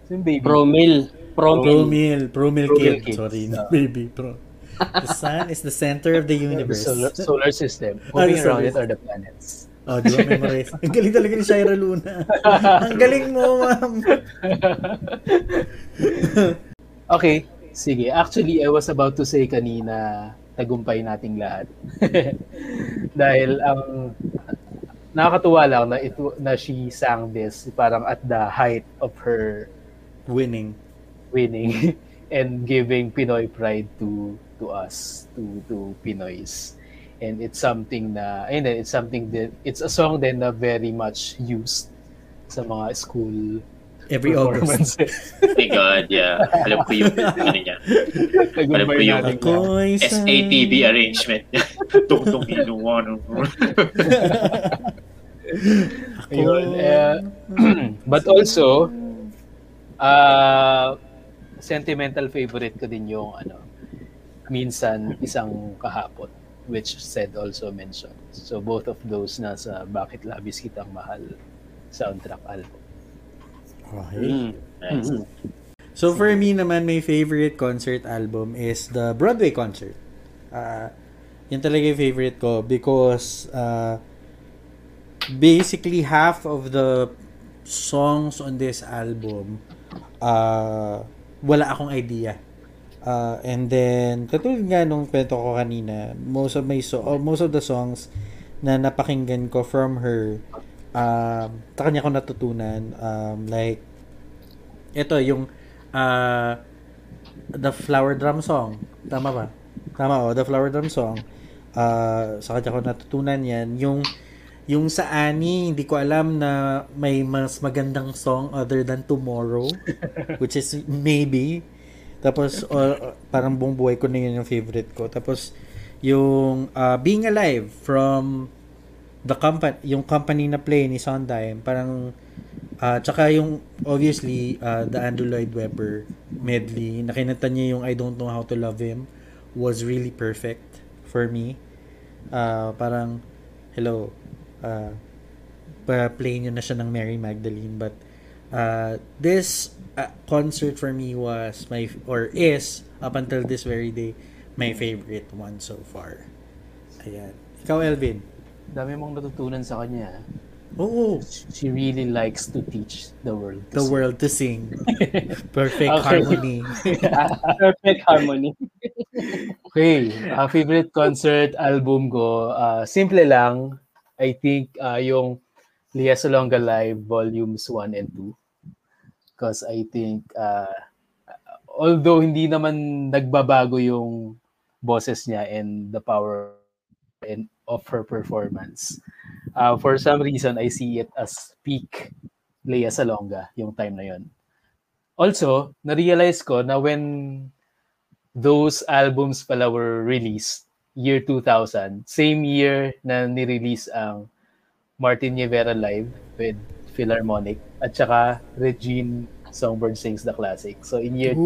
[SPEAKER 4] Yung baby.
[SPEAKER 3] Promil. Promil.
[SPEAKER 2] Promil, Promil
[SPEAKER 4] Promil
[SPEAKER 2] Kid. Sorry,
[SPEAKER 4] yeah.
[SPEAKER 2] baby. Pro. The sun is the center of the universe.
[SPEAKER 4] Solar, solar system.
[SPEAKER 2] Ah,
[SPEAKER 4] Moving
[SPEAKER 2] the
[SPEAKER 4] around it are the planets.
[SPEAKER 2] Oh, di ba memorize? Ang galing talaga ni Shaira Luna. Ang galing mo, ma'am.
[SPEAKER 4] Okay, sige. Actually, I was about to say kanina, tagumpay nating lahat. Dahil ang nakakatuwa lang na ito na she sang this parang at the height of her
[SPEAKER 2] Winning.
[SPEAKER 4] winning and giving Pinoy pride to to us, to to Pinoys. And it's something na ayun din, it's something that it's a song din na very much used sa mga school
[SPEAKER 2] Every August.
[SPEAKER 1] My God, yeah. Alam ko yung ano niya. Alam ko yung SATB arrangement niya. Tungtong inuwa.
[SPEAKER 4] Ayun, eh, but also, uh, sentimental favorite ko din yung ano, minsan isang kahapon, which said also mentioned. So both of those nasa Bakit Labis Kitang Mahal soundtrack album.
[SPEAKER 2] Okay.
[SPEAKER 3] Mm.
[SPEAKER 1] Nice.
[SPEAKER 3] Mhm.
[SPEAKER 2] So for me naman, my favorite concert album is the Broadway concert. Uh, yun talaga yung favorite ko because uh, basically half of the songs on this album uh, wala akong idea. Uh, and then, katulad nga nung kwento ko kanina, most of my so oh, most of the songs na napakinggan ko from her, um, sa kanya ko natutunan, um, like, ito, yung, uh, the Flower Drum Song. Tama ba? Tama, oh, the Flower Drum Song. Uh, sa kanya ko natutunan yan. Yung, yung sa Ani, hindi ko alam na may mas magandang song other than Tomorrow, which is maybe. Tapos, uh, parang buong buhay ko na yun yung favorite ko. Tapos, yung uh, Being Alive from the company, yung company na play ni Sondheim, parang, uh, tsaka yung, obviously, uh, the Andrew Lloyd Webber medley, na kinanta niya yung I Don't Know How to Love Him, was really perfect for me. Uh, parang, hello, uh, pa-play nyo na siya ng Mary Magdalene, but, uh, this uh, concert for me was my or is up until this very day my favorite one so far. Ayan. Ikaw, Elvin.
[SPEAKER 4] Dami mong natutunan sa kanya.
[SPEAKER 2] Oo.
[SPEAKER 4] She really likes to teach the world. to
[SPEAKER 2] The
[SPEAKER 4] sing.
[SPEAKER 2] world to sing. Perfect harmony.
[SPEAKER 3] Perfect harmony.
[SPEAKER 4] Okay, uh, favorite concert album ko, uh, simple lang. I think uh, yung Lia Salonga Live Volumes 1 and 2. Because I think, uh, although hindi naman nagbabago yung boses niya and the power and of her performance, uh, for some reason, I see it as peak Lea Salonga yung time na yon. Also, na-realize ko na when those albums pala were released, year 2000, same year na ni-release ang Martin Rivera Live with Philharmonic at saka Regine Songbird Sings the Classic. So in year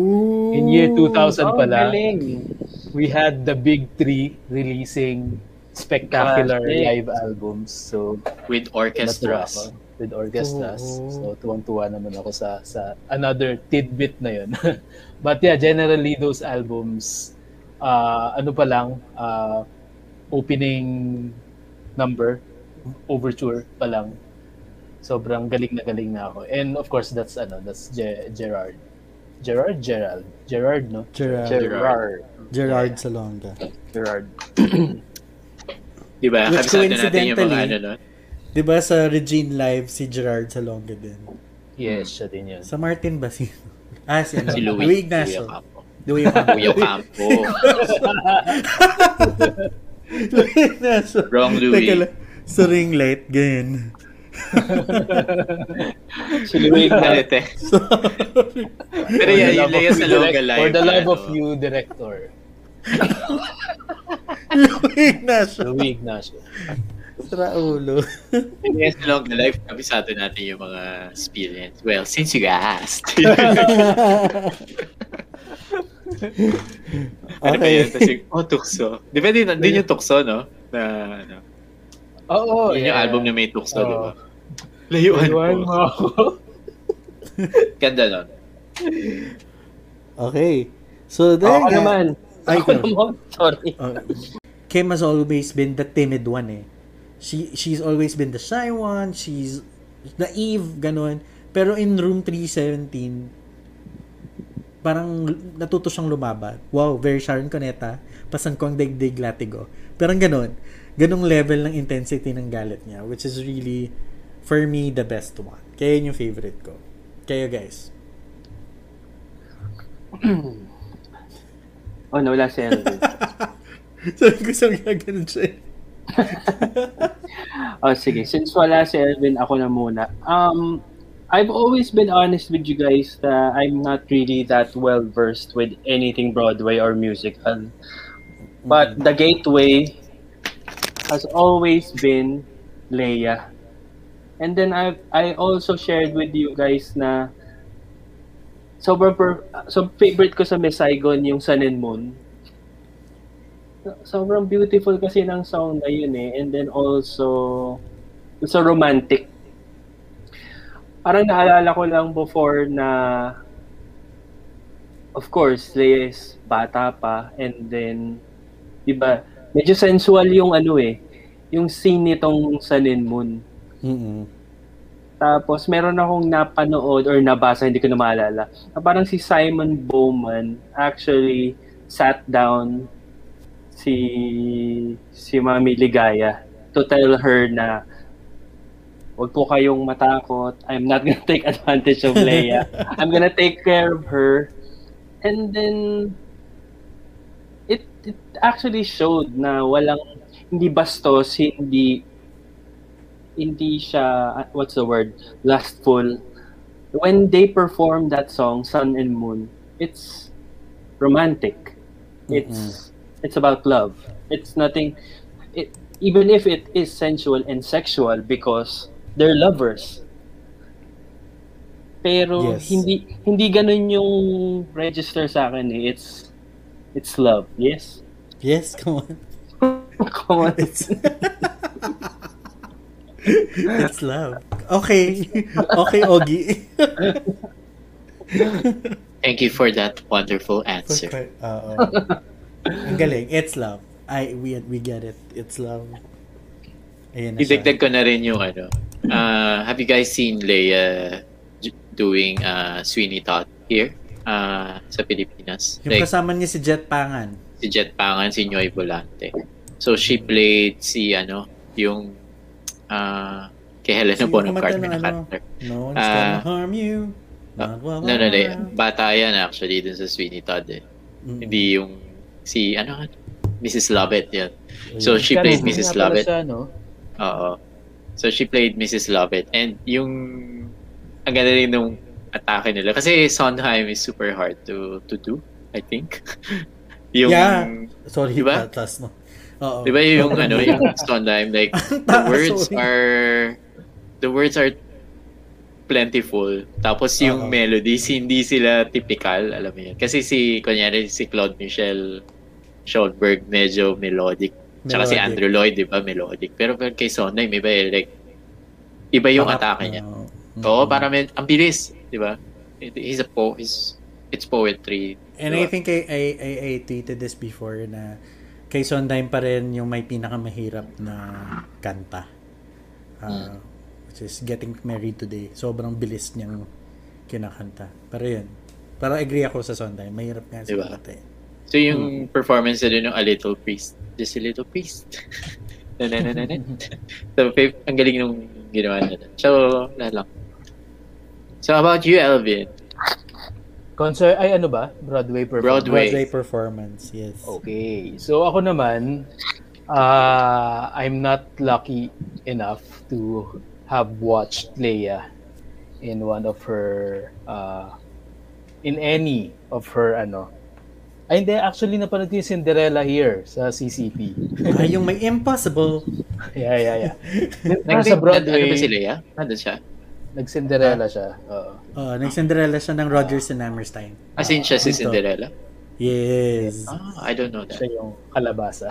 [SPEAKER 4] in year 2000
[SPEAKER 3] Oh,
[SPEAKER 4] pala,
[SPEAKER 3] galing.
[SPEAKER 4] we had the big three releasing spectacular
[SPEAKER 3] Classic.
[SPEAKER 4] live albums. So
[SPEAKER 1] With orchestras.
[SPEAKER 4] with orchestras.
[SPEAKER 2] Oo.
[SPEAKER 4] So tuwang-tuwa naman ako sa sa another tidbit na 'yon. But yeah, generally those albums uh, ano pa lang uh, opening number overture pa lang. Sobrang galing na galing na ako. And of course that's ano, that's Ge- Gerard. Gerard Gerald. Gerard no?
[SPEAKER 2] Gerard.
[SPEAKER 3] Gerard.
[SPEAKER 2] Gerard Salonga.
[SPEAKER 3] Gerard.
[SPEAKER 1] Di ba?
[SPEAKER 2] Which
[SPEAKER 1] Kabisado natin yung mga
[SPEAKER 2] coincidentally-
[SPEAKER 1] ano nun.
[SPEAKER 2] Di ba sa Regine Live, si Gerard Salonga din?
[SPEAKER 4] Yes, siya din 'yun.
[SPEAKER 2] Sa Martin ba si... Ah, si, ano?
[SPEAKER 1] Si Louis.
[SPEAKER 2] Louis Ignacio. Louis Ignacio.
[SPEAKER 1] Kuya Campo.
[SPEAKER 2] Louis Ignacio.
[SPEAKER 1] Wrong
[SPEAKER 2] Teka
[SPEAKER 1] Louis.
[SPEAKER 2] lang. Sa ring light, ganyan.
[SPEAKER 3] Si Louis Ignacio.
[SPEAKER 1] Galete.
[SPEAKER 2] Sorry.
[SPEAKER 1] Pero
[SPEAKER 4] For
[SPEAKER 1] yeah,
[SPEAKER 4] the of you,
[SPEAKER 1] Salonga
[SPEAKER 4] direct-
[SPEAKER 1] live.
[SPEAKER 4] For the love
[SPEAKER 1] ano,
[SPEAKER 4] of you, director.
[SPEAKER 2] Louis Ignacio.
[SPEAKER 4] Louis Ignacio.
[SPEAKER 2] Raulo.
[SPEAKER 1] Lea Salonga live, kabisado natin yung mga experience. Well, since you asked. ano ba yun? Tapos yung, oh, tukso. Din, din yung tukso, no? Na, ano,
[SPEAKER 4] Oo,
[SPEAKER 1] yun yung
[SPEAKER 4] yeah.
[SPEAKER 1] album na may tukso, di
[SPEAKER 4] Oo.
[SPEAKER 1] ba? Layuan
[SPEAKER 4] Layuan
[SPEAKER 1] mo. Ganda nun.
[SPEAKER 2] Okay. So, dahil
[SPEAKER 3] Ako naman.
[SPEAKER 2] Ay,
[SPEAKER 3] Ako naman, sorry.
[SPEAKER 2] Uh, Kim has always been the timid one eh. She she's always been the shy one, she's naive ganun. Pero in room 317 parang natuto siyang lumaban. Wow, very Sharon Cuneta. Pasan ko ang daigdig latigo. Parang ganun. Ganong level ng intensity ng galit niya which is really for me the best one. Kaya yun yung favorite ko. Kayo guys.
[SPEAKER 3] Oh, nawala si Elvin.
[SPEAKER 2] Sabi ko sa ganun siya.
[SPEAKER 3] oh, sige. Since wala si Elvin, ako na muna. Um, I've always been honest with you guys that I'm not really that well versed with anything Broadway or musical. But the gateway has always been Leia. And then I I also shared with you guys na sobrang so favorite ko sa Miss Saigon yung Sun and Moon. Sobrang beautiful kasi ng song na yun eh. And then also so romantic. Parang naalala ko lang before na of course, Leia is bata pa and then 'di ba? Medyo sensual yung ano eh, yung scene nitong Sun and Moon.
[SPEAKER 2] Mm-mm.
[SPEAKER 3] Tapos meron akong napanood or nabasa, hindi ko na maalala. Na parang si Simon Bowman actually sat down si si Mami Ligaya to tell her na wag po kayong matakot. I'm not gonna take advantage of Leia. I'm gonna take care of her. And then it actually showed na walang hindi bastos, hindi hindi siya what's the word lustful. When they perform that song sun and moon it's romantic. It's it's about love. It's nothing it even if it is sensual and sexual because they're lovers. Pero
[SPEAKER 2] Yes.
[SPEAKER 3] hindi hindi ganun yung register sa akin eh. It's it's love yes
[SPEAKER 2] Yes, come on.
[SPEAKER 3] come on
[SPEAKER 2] It's, it's love. Okay. Okay, Ogie.
[SPEAKER 1] Thank you for that wonderful answer.
[SPEAKER 2] Oo. Ang galing. It's love. I we we get it. It's love. Ayan na siya.
[SPEAKER 1] Idagdag ko na rin yung ano. Uh, have you guys seen Leia doing uh, Sweeney Todd here uh, sa Pilipinas?
[SPEAKER 2] Yung
[SPEAKER 1] Like,
[SPEAKER 2] kasama niya si Jet Pangan.
[SPEAKER 1] si Jet Pangan, si Noy Volante. So, she played si, ano, yung uh, kay Helena
[SPEAKER 2] Sino
[SPEAKER 1] Bonham Carter na
[SPEAKER 2] ano?
[SPEAKER 1] character.
[SPEAKER 2] No one's
[SPEAKER 1] Ah.
[SPEAKER 2] gonna harm you. Not
[SPEAKER 1] No, no, no.
[SPEAKER 2] I'm
[SPEAKER 1] Bata yan actually dun sa Sweeney Todd eh.
[SPEAKER 2] Mm.
[SPEAKER 1] Hindi yung si, ano, Mrs. Lovett yan. So, she played Mrs. Lovett.
[SPEAKER 4] siya, no?
[SPEAKER 1] Oo. So, she played Mrs. Lovett. And yung, ang ganda rin nung atake nila. Kasi Sondheim is super hard to to do, I think. yung,
[SPEAKER 2] Yeah. Sorry,
[SPEAKER 1] Diba?
[SPEAKER 2] patas mo. Oo.
[SPEAKER 1] Di ba yung ano, yung Sondheim, like, the words are, the words are plentiful. Tapos yung
[SPEAKER 2] Oo.
[SPEAKER 1] melodies, hindi sila typical, alam mo yun. Kasi si, kunyari, si Claude Michel Schoenberg, medyo melodic. Tsaka si
[SPEAKER 2] Melodic.
[SPEAKER 1] Andrew Lloyd, di ba, melodic. Pero pero kay Sondheim, iba eh, like, iba yung
[SPEAKER 2] Pakap-
[SPEAKER 1] atake niya.
[SPEAKER 2] Oo.
[SPEAKER 1] Oo, para med- ang bilis, di ba? He's a po, he's, it's poetry.
[SPEAKER 2] And I
[SPEAKER 1] di ba?
[SPEAKER 2] think I, I, I, I tweeted this before na kay Sondheim pa rin yung may pinakamahirap na kanta. Uh, Which is Getting Married Today. Sobrang bilis niyang kinakanta. Pero yun. Pero agree ako sa Sondheim. Mahirap nga sa
[SPEAKER 1] Diba?
[SPEAKER 2] kanta eh.
[SPEAKER 1] So yung performance na din ng A Little Priest, Just a Little Priest. na, na, na, na, so, ang galing nung ginawa nila. So, wala lang. So, how about you, Elvin?
[SPEAKER 4] Concert, ay ano ba? Broadway performance.
[SPEAKER 1] Broadway.
[SPEAKER 2] Broadway performance, yes.
[SPEAKER 4] Okay. So ako naman, uh, I'm not lucky enough to have watched Leia in one of her uh, in any of her ano. Ay hindi, actually napanood ko yung Cinderella here sa CCP.
[SPEAKER 2] Ah, yung may impossible.
[SPEAKER 4] yeah, yeah, yeah. Nasa
[SPEAKER 1] Ano
[SPEAKER 4] Broadway,
[SPEAKER 1] ba si Leia? Nandun siya?
[SPEAKER 4] nag-Cinderella siya. Oo.
[SPEAKER 2] Uh, nag-Cinderella siya ng Rogers and Hammerstein.
[SPEAKER 1] As in siya si
[SPEAKER 2] Dito.
[SPEAKER 1] Cinderella?
[SPEAKER 2] Yes.
[SPEAKER 1] Ah, I don't know that.
[SPEAKER 4] Siya yung kalabasa.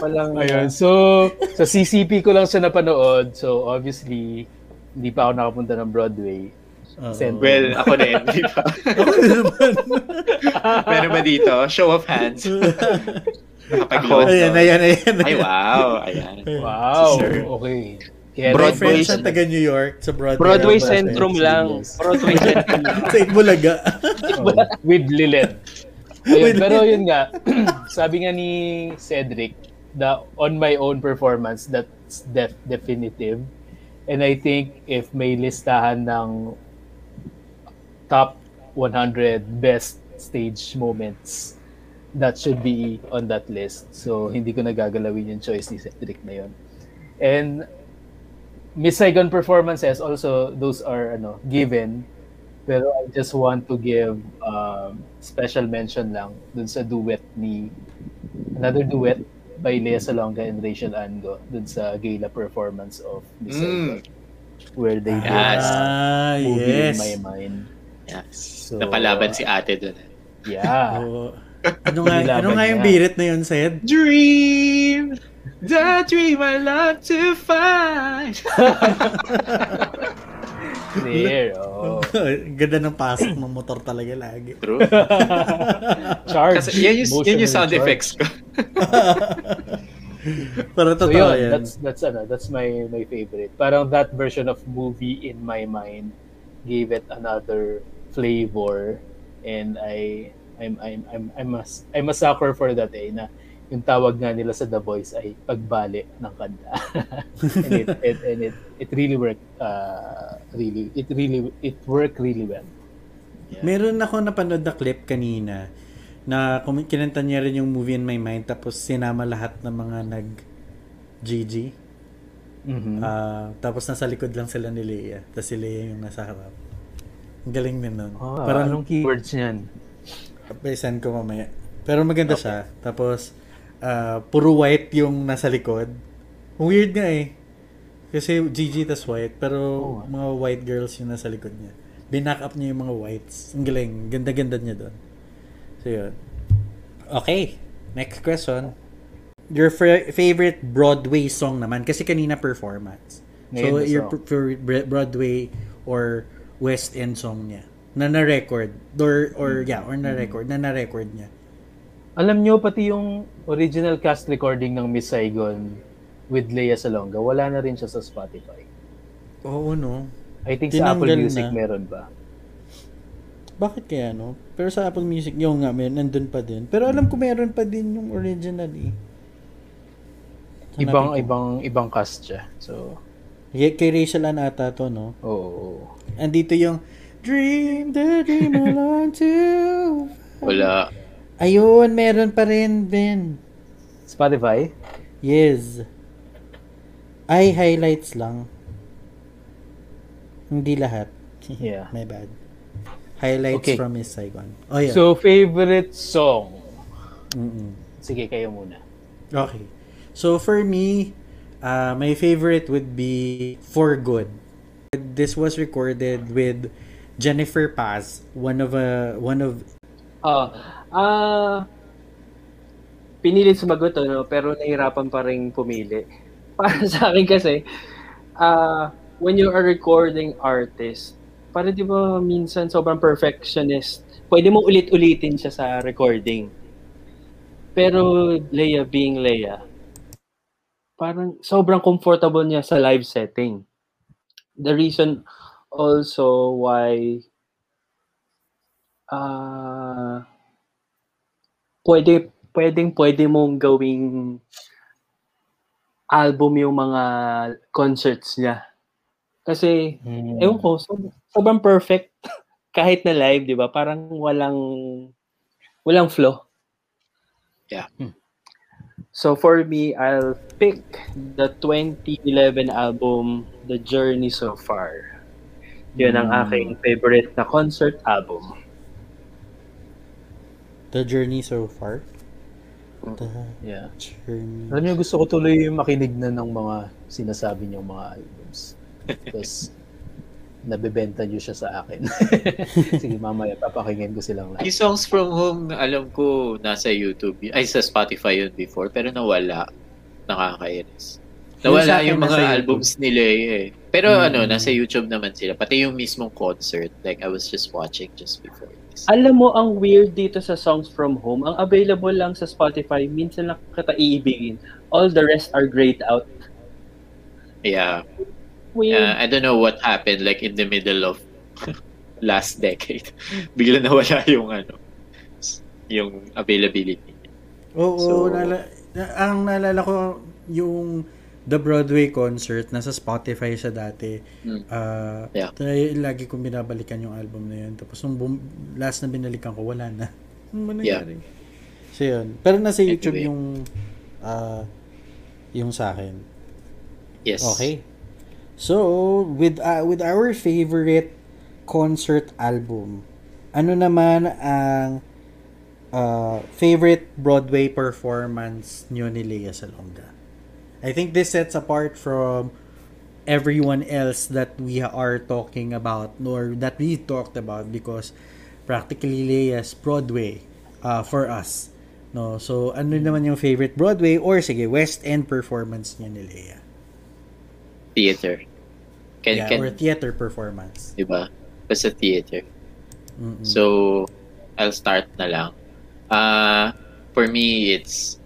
[SPEAKER 3] Walang,
[SPEAKER 4] Ayun. So, sa CCP ko lang siya napanood. So, obviously, hindi pa ako nakapunta ng Broadway.
[SPEAKER 2] Oo.
[SPEAKER 4] Send.
[SPEAKER 1] Well, ako na yun, di ba?
[SPEAKER 2] Ako din naman.
[SPEAKER 1] Meron ba dito? Show of hands. Nakapag-load.
[SPEAKER 2] ayan,
[SPEAKER 1] no?
[SPEAKER 2] ayan, ayan.
[SPEAKER 1] Ay, wow. Ayan.
[SPEAKER 4] Wow,
[SPEAKER 1] Sir.
[SPEAKER 4] okay. Yeah,
[SPEAKER 1] Broadway
[SPEAKER 2] friend siya taga New York sa Broadway.
[SPEAKER 3] Broadway
[SPEAKER 2] Broadway.
[SPEAKER 3] Centrum lang. Broadway Centrum lang.
[SPEAKER 2] sa Itbulaga.
[SPEAKER 4] Oh, with Lilith. Ayun,
[SPEAKER 2] With
[SPEAKER 4] pero
[SPEAKER 2] Lilith.
[SPEAKER 4] yun nga, sabi nga ni Cedric, the on my own performance, that's def- definitive. And I think if may listahan ng top 100 best stage moments, that should be on that list. So, hindi ko nagagalawin yung choice ni Cedric na yun. And Miss Saigon performances also those are ano given pero I just want to give um, special mention lang dun sa duet ni another duet by Lea Salonga and Rachel Ango dun sa gala performance of Miss
[SPEAKER 1] Mm.
[SPEAKER 4] Saigon where they did
[SPEAKER 1] Yes.
[SPEAKER 2] Ah,
[SPEAKER 4] movie
[SPEAKER 2] yes.
[SPEAKER 4] in my mind.
[SPEAKER 1] Yes.
[SPEAKER 4] So,
[SPEAKER 1] Napalaban si ate dun.
[SPEAKER 4] Yeah.
[SPEAKER 2] Ano nga, ano nga yung birit na yun, Sed?
[SPEAKER 1] Dream! The dream I love to find!
[SPEAKER 4] There. Oh.
[SPEAKER 2] Ganda ng pasok ng motor talaga lagi.
[SPEAKER 1] True.
[SPEAKER 4] Charge.
[SPEAKER 1] Kasi yan yung, yan yung sound
[SPEAKER 4] charge.
[SPEAKER 1] effects ko.
[SPEAKER 2] Pero
[SPEAKER 4] So
[SPEAKER 2] totoo
[SPEAKER 4] yun,
[SPEAKER 2] yan.
[SPEAKER 4] that's that's ano, that's my my favorite. Parang that version of movie in my mind gave it another flavor and I I'm I'm I'm I'm a, I'm a sucker for that eh na yung tawag nga nila sa The Voice ay pagbali ng kanta. and it, it and it it really worked uh really it really it worked really well.
[SPEAKER 2] Meron ako napanood na clip kanina na kinanta niya rin yung movie in my mind tapos sinama lahat ng mga nag GG.
[SPEAKER 4] Mhm.
[SPEAKER 2] Ah, tapos nasa likod lang sila ni Leia. Tapos si Leia yung nasa harap. Ang galing din nun.
[SPEAKER 4] Ah,
[SPEAKER 2] Parang
[SPEAKER 4] anong keywords niyan?
[SPEAKER 2] Send ko mamaya. Pero maganda siya. Tapos ah, puro white yung nasa likod. Weird nga eh. Kasi GG tas white. Pero
[SPEAKER 4] Oo.
[SPEAKER 2] mga white girls yung nasa likod niya. Binack up niya yung mga whites. Ang galing. Ganda-ganda niya doon. So yun. Okay. Next question. Your fa- favorite Broadway song naman. Kasi kanina performance.
[SPEAKER 4] Ngayon
[SPEAKER 2] so your
[SPEAKER 4] song.
[SPEAKER 2] Br- Broadway or West End song niya. Na na-record. Or, or
[SPEAKER 4] Mm-hmm.
[SPEAKER 2] yeah, or na-record. Na na-record niya.
[SPEAKER 4] Alam nyo, pati yung original cast recording ng Miss Saigon with Lea Salonga, wala na rin siya sa Spotify.
[SPEAKER 2] Oo, no?
[SPEAKER 4] I think sa Apple
[SPEAKER 2] Tinanggal
[SPEAKER 4] Music
[SPEAKER 2] na.
[SPEAKER 4] meron ba?
[SPEAKER 2] Bakit kaya, no? Pero sa Apple Music, yung nga, may, nandun pa din. Pero alam ko meron pa din yung original, eh. Hanapin
[SPEAKER 4] Ibang
[SPEAKER 2] ko.
[SPEAKER 4] ibang ibang cast siya. So,
[SPEAKER 2] Kay, kay Rachel Ann ata to, no?
[SPEAKER 4] oo.
[SPEAKER 2] Andito yung Dream the dream along to
[SPEAKER 1] Wala.
[SPEAKER 2] Ayun, meron pa rin, Ben.
[SPEAKER 4] Spotify?
[SPEAKER 2] Yes. Ay, highlights lang. Hindi lahat.
[SPEAKER 4] Yeah.
[SPEAKER 2] My bad. Highlights
[SPEAKER 4] Okay.
[SPEAKER 2] from Miss Saigon. Oh, yeah.
[SPEAKER 4] So, favorite song?
[SPEAKER 2] Mm-mm.
[SPEAKER 4] Sige, kayo muna.
[SPEAKER 2] Okay. So for me, uh, my favorite would be For Good. This was recorded with Jennifer Paz, one of a one of
[SPEAKER 3] Ah, ah pinilit sumagot ano, pero nahirapan pa rin pumili. Para sa akin kasi, ah when you are recording artist, para di ba minsan sobrang perfectionist, pwede mo ulit-ulitin siya sa recording. Pero Leia being Leia, parang sobrang comfortable niya sa live setting. The reason also why ah pwede pwedeng pwede mong gawing album yung mga concerts niya. Kasi
[SPEAKER 4] Hmm.
[SPEAKER 3] ewan ko, so, sobrang perfect kahit na live, 'di ba? Parang walang walang flow.
[SPEAKER 1] Yeah.
[SPEAKER 3] So for me, I'll pick the 2011 album The Journey So Far. Yun ang
[SPEAKER 2] Hmm.
[SPEAKER 3] aking favorite na concert album.
[SPEAKER 2] The Journey So Far. The
[SPEAKER 4] Yeah.
[SPEAKER 2] Journey.
[SPEAKER 4] Alam niyo, gusto ko tuloy makinig na ng mga sinasabi niyong mga albums. Tapos, nabebenta niyo siya sa akin. Sige, mamaya papakinggan ko silang lahat.
[SPEAKER 1] Yung songs from home, alam ko, nasa YouTube, ay sa Spotify yun before, pero nawala. Nakakainis.
[SPEAKER 2] Yung
[SPEAKER 1] Nawala
[SPEAKER 2] akin,
[SPEAKER 1] yung, mga albums ni Leia eh. Pero
[SPEAKER 2] Mm.
[SPEAKER 1] ano, nasa YouTube naman sila. Pati yung mismong concert. Like, I was just watching just before this.
[SPEAKER 3] Alam mo, ang weird dito sa Songs From Home, ang available lang sa Spotify, minsan lang kita iibigin. All the rest are grayed out.
[SPEAKER 1] Yeah.
[SPEAKER 3] Weird.
[SPEAKER 1] Uh, I don't know what happened like in the middle of last decade. Bigla nawala yung ano, yung availability.
[SPEAKER 2] Oo,
[SPEAKER 1] So-
[SPEAKER 2] nala- na- ang naalala ko yung The Broadway concert, nasa Spotify siya dati.
[SPEAKER 1] Mm.
[SPEAKER 2] Ah,
[SPEAKER 1] Yeah.
[SPEAKER 2] lagi kong binabalikan yung album na yun. Tapos nung bum- last na binalikan ko, wala na. Ano ba nangyari? So yun. Pero nasa YouTube
[SPEAKER 1] Anyway.
[SPEAKER 2] yung ah, yung sa akin.
[SPEAKER 1] Yes.
[SPEAKER 2] Okay. So, with uh, with our favorite concert album, ano naman ang uh, favorite Broadway performance nyo ni Lea Salonga? I think this sets apart from everyone else that we are talking about or that we talked about because practically Lea's Broadway uh, for us. No, so ano naman yung favorite Broadway or sige West End performance niya ni Lea?
[SPEAKER 1] Theater. Can,
[SPEAKER 2] yeah,
[SPEAKER 1] can,
[SPEAKER 2] or theater performance.
[SPEAKER 1] diba? Basta theater.
[SPEAKER 2] Mm-mm.
[SPEAKER 1] So, I'll start na lang. Uh, for me, it's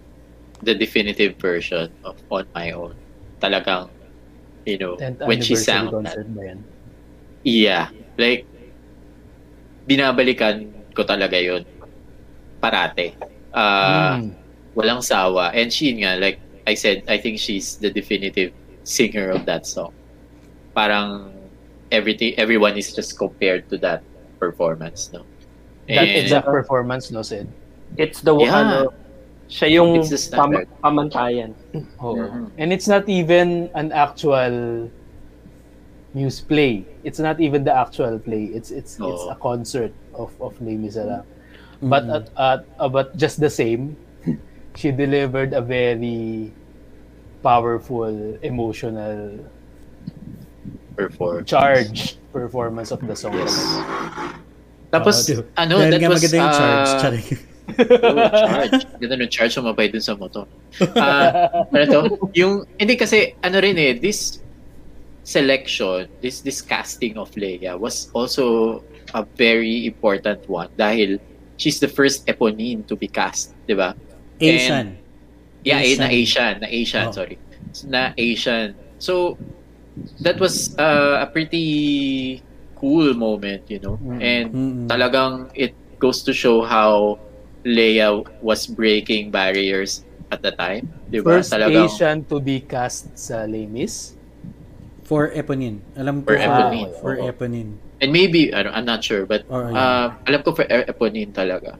[SPEAKER 1] the definitive version of On My Own. Talagang, you know,
[SPEAKER 4] 10th
[SPEAKER 1] when she sang that. Yeah. Like, binabalikan ko talaga yun. Parate. Uh,
[SPEAKER 4] Mm.
[SPEAKER 1] Walang sawa. And she nga, like I said, I think she's the definitive singer of that song. Parang everything, everyone is just compared to that performance, no?
[SPEAKER 4] That
[SPEAKER 1] And-
[SPEAKER 4] exact performance, no, Sid?
[SPEAKER 3] It's the one,
[SPEAKER 1] Yeah.
[SPEAKER 3] ano, siya yung
[SPEAKER 1] It's
[SPEAKER 3] pam- pamantayan.
[SPEAKER 4] Oo.
[SPEAKER 1] Mhm.
[SPEAKER 4] And it's not even an actual news play. It's not even the actual play. It's it's it's
[SPEAKER 1] Oo.
[SPEAKER 4] a concert of of Les Miserables. But
[SPEAKER 2] Mm-mm.
[SPEAKER 4] at, at uh, but just the same, she delivered a very powerful, emotional,
[SPEAKER 1] perform.
[SPEAKER 4] charged performance of the song.
[SPEAKER 1] Yes. Tapos,
[SPEAKER 2] Oo,
[SPEAKER 1] ano,
[SPEAKER 2] dahil
[SPEAKER 1] that was,
[SPEAKER 2] maganda yung charge.
[SPEAKER 1] uh,
[SPEAKER 2] Charing.
[SPEAKER 1] charge. Ganda ng charge, sumabay dun sa motor. Ah, ano to? Yung, hindi kasi, ano rin eh, this selection, this this casting of Leia was also a very important one dahil she's the first Eponine to be cast, di ba?
[SPEAKER 2] Asian.
[SPEAKER 1] Yeah, eh, na
[SPEAKER 2] Asian.
[SPEAKER 1] Asian, na Asian,
[SPEAKER 2] Oh.
[SPEAKER 1] sorry. Na Asian. So, that was uh, a pretty cool moment, you know?
[SPEAKER 4] Mm.
[SPEAKER 1] And
[SPEAKER 2] Mm-mm.
[SPEAKER 1] talagang it goes to show how Leia was breaking barriers at the time. Di ba?
[SPEAKER 4] First
[SPEAKER 1] Talagang,
[SPEAKER 4] Asian to be cast sa Les Mis.
[SPEAKER 2] For Eponine. Alam ko
[SPEAKER 1] For Eponine,
[SPEAKER 2] For
[SPEAKER 1] oo.
[SPEAKER 2] Eponine.
[SPEAKER 1] and maybe, ano, I'm not sure, but
[SPEAKER 2] Or,
[SPEAKER 1] uh, alam ko for E- Eponine talaga.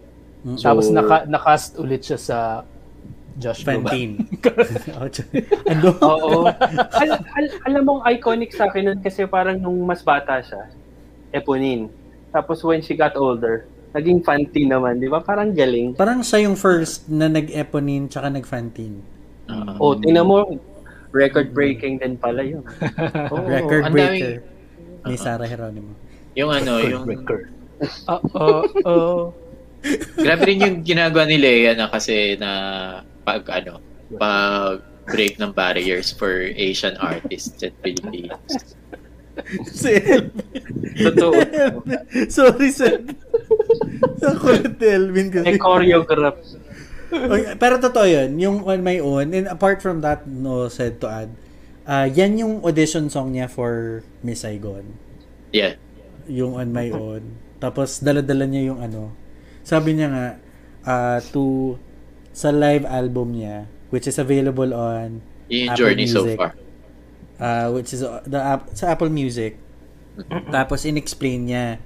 [SPEAKER 2] Mm.
[SPEAKER 1] So,
[SPEAKER 4] Tapos naka, nakast ulit siya sa Josh.
[SPEAKER 2] Fantine. Oh, ano?
[SPEAKER 3] Oo. al- al- alam mo, iconic sa akin nun kasi parang nung mas bata siya, Eponine. Tapos when she got older, naging Fantine naman, di ba? Parang galing.
[SPEAKER 2] Parang siya yung first na nag-Eponine tsaka nag-Fantine.
[SPEAKER 1] uh,
[SPEAKER 3] O, tingnan mo, record-breaking din pala yun.
[SPEAKER 1] oo,
[SPEAKER 2] Record
[SPEAKER 1] ang daming-
[SPEAKER 2] breaker. Ni Sarah Geronimo.
[SPEAKER 1] yung ano, yung,
[SPEAKER 4] Record. Oh, oh, oh.
[SPEAKER 1] grabe rin yung ginagawa ni Leia na kasi na pag ano, pag break ng barriers for Asian artists and Filipinos.
[SPEAKER 2] Si Elvin.
[SPEAKER 3] Totoo.
[SPEAKER 2] Sorry, sir. Sa kulit ni Elvin kasi.
[SPEAKER 3] May choreograph.
[SPEAKER 2] Okay, pero totoo yun, yung On My Own, and apart from that, no, said to add, ah yan yung audition song niya for Miss Saigon.
[SPEAKER 1] Yeah.
[SPEAKER 2] Yung On My Own. Tapos, dala-dala niya yung ano, sabi niya nga, ah to, sa live album niya, which is available on
[SPEAKER 1] Yun yung
[SPEAKER 2] Apple
[SPEAKER 1] journey so
[SPEAKER 2] Music.
[SPEAKER 1] far.
[SPEAKER 2] Uh, which is uh, the app, sa Apple Music. Tapos in-explain niya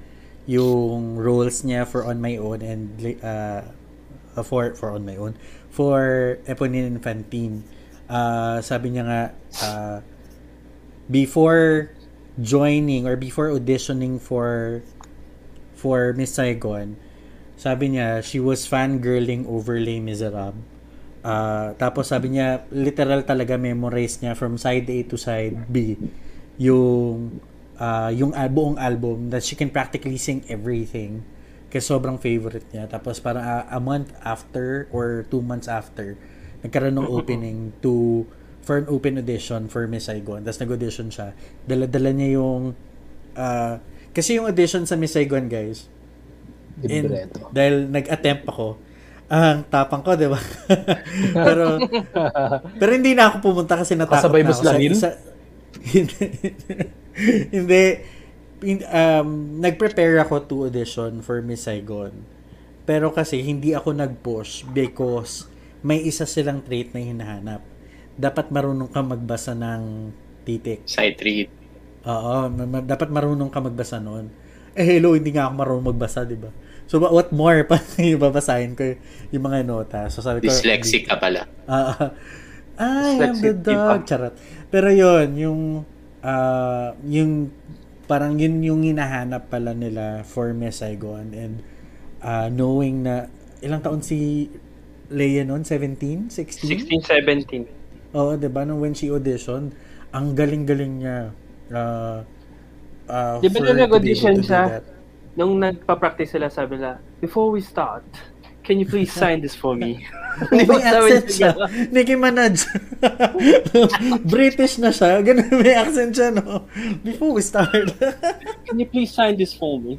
[SPEAKER 2] yung roles niya for On My Own and uh, uh, for for On My Own for Eponine and Fantine. Uh, sabi niya nga uh, before joining or before auditioning for for Miss Saigon, sabi niya she was fangirling over Les Miserables. Ah, tapos sabi niya, literal talaga memorize niya from side A to side B yung ah, yung al- buong album that she can practically sing everything kasi sobrang favorite niya. Tapos parang ah, a month after or two months after, nagkaroon ng opening to for an open audition for Miss Saigon. Tapos nag-audition siya. Dala-dala niya yung ah, kasi yung audition sa Miss Saigon, guys, in, dahil nag-attempt ako, ang tapang ko, di ba? pero, pero hindi na ako pumunta kasi natakot
[SPEAKER 4] Kasabay
[SPEAKER 2] na
[SPEAKER 4] mo
[SPEAKER 2] ako.
[SPEAKER 4] sila Lil?
[SPEAKER 2] sa, hindi. hindi. In- um, nag-prepare ako to audition for Miss Saigon. Pero kasi hindi ako nag-push because may isa silang trait na hinahanap. Dapat marunong ka magbasa ng titik.
[SPEAKER 1] Side read.
[SPEAKER 2] Oo, ma- ma- dapat marunong ka magbasa noon. Eh, hello, hindi nga ako marunong magbasa, di ba? So, ba- what more pa yung babasahin ko yung mga nota. So, sabi ko,
[SPEAKER 1] Dyslexic ka pala.
[SPEAKER 2] Ah, I am the dog. Charot. Pero yon yung, ah, yung, parang yun yung hinahanap pala nila for Miss Saigon. And, ah, knowing na, ilang taon si Leia noon? 17? 16?
[SPEAKER 3] 16, 17.
[SPEAKER 2] Oo, 'di ba nung when she auditioned, ang galing-galing niya. Uh, uh,
[SPEAKER 3] Di ba
[SPEAKER 2] for
[SPEAKER 3] nung
[SPEAKER 2] her to be
[SPEAKER 3] nag-audition siya? Nung nagpa-practice sila, sabi nila, before we start, can you please sign this for me?
[SPEAKER 2] May accent siya. Nicki Minaj. British na siya. Ganun may accent siya, no? Before we start.
[SPEAKER 3] Can you please sign this for me?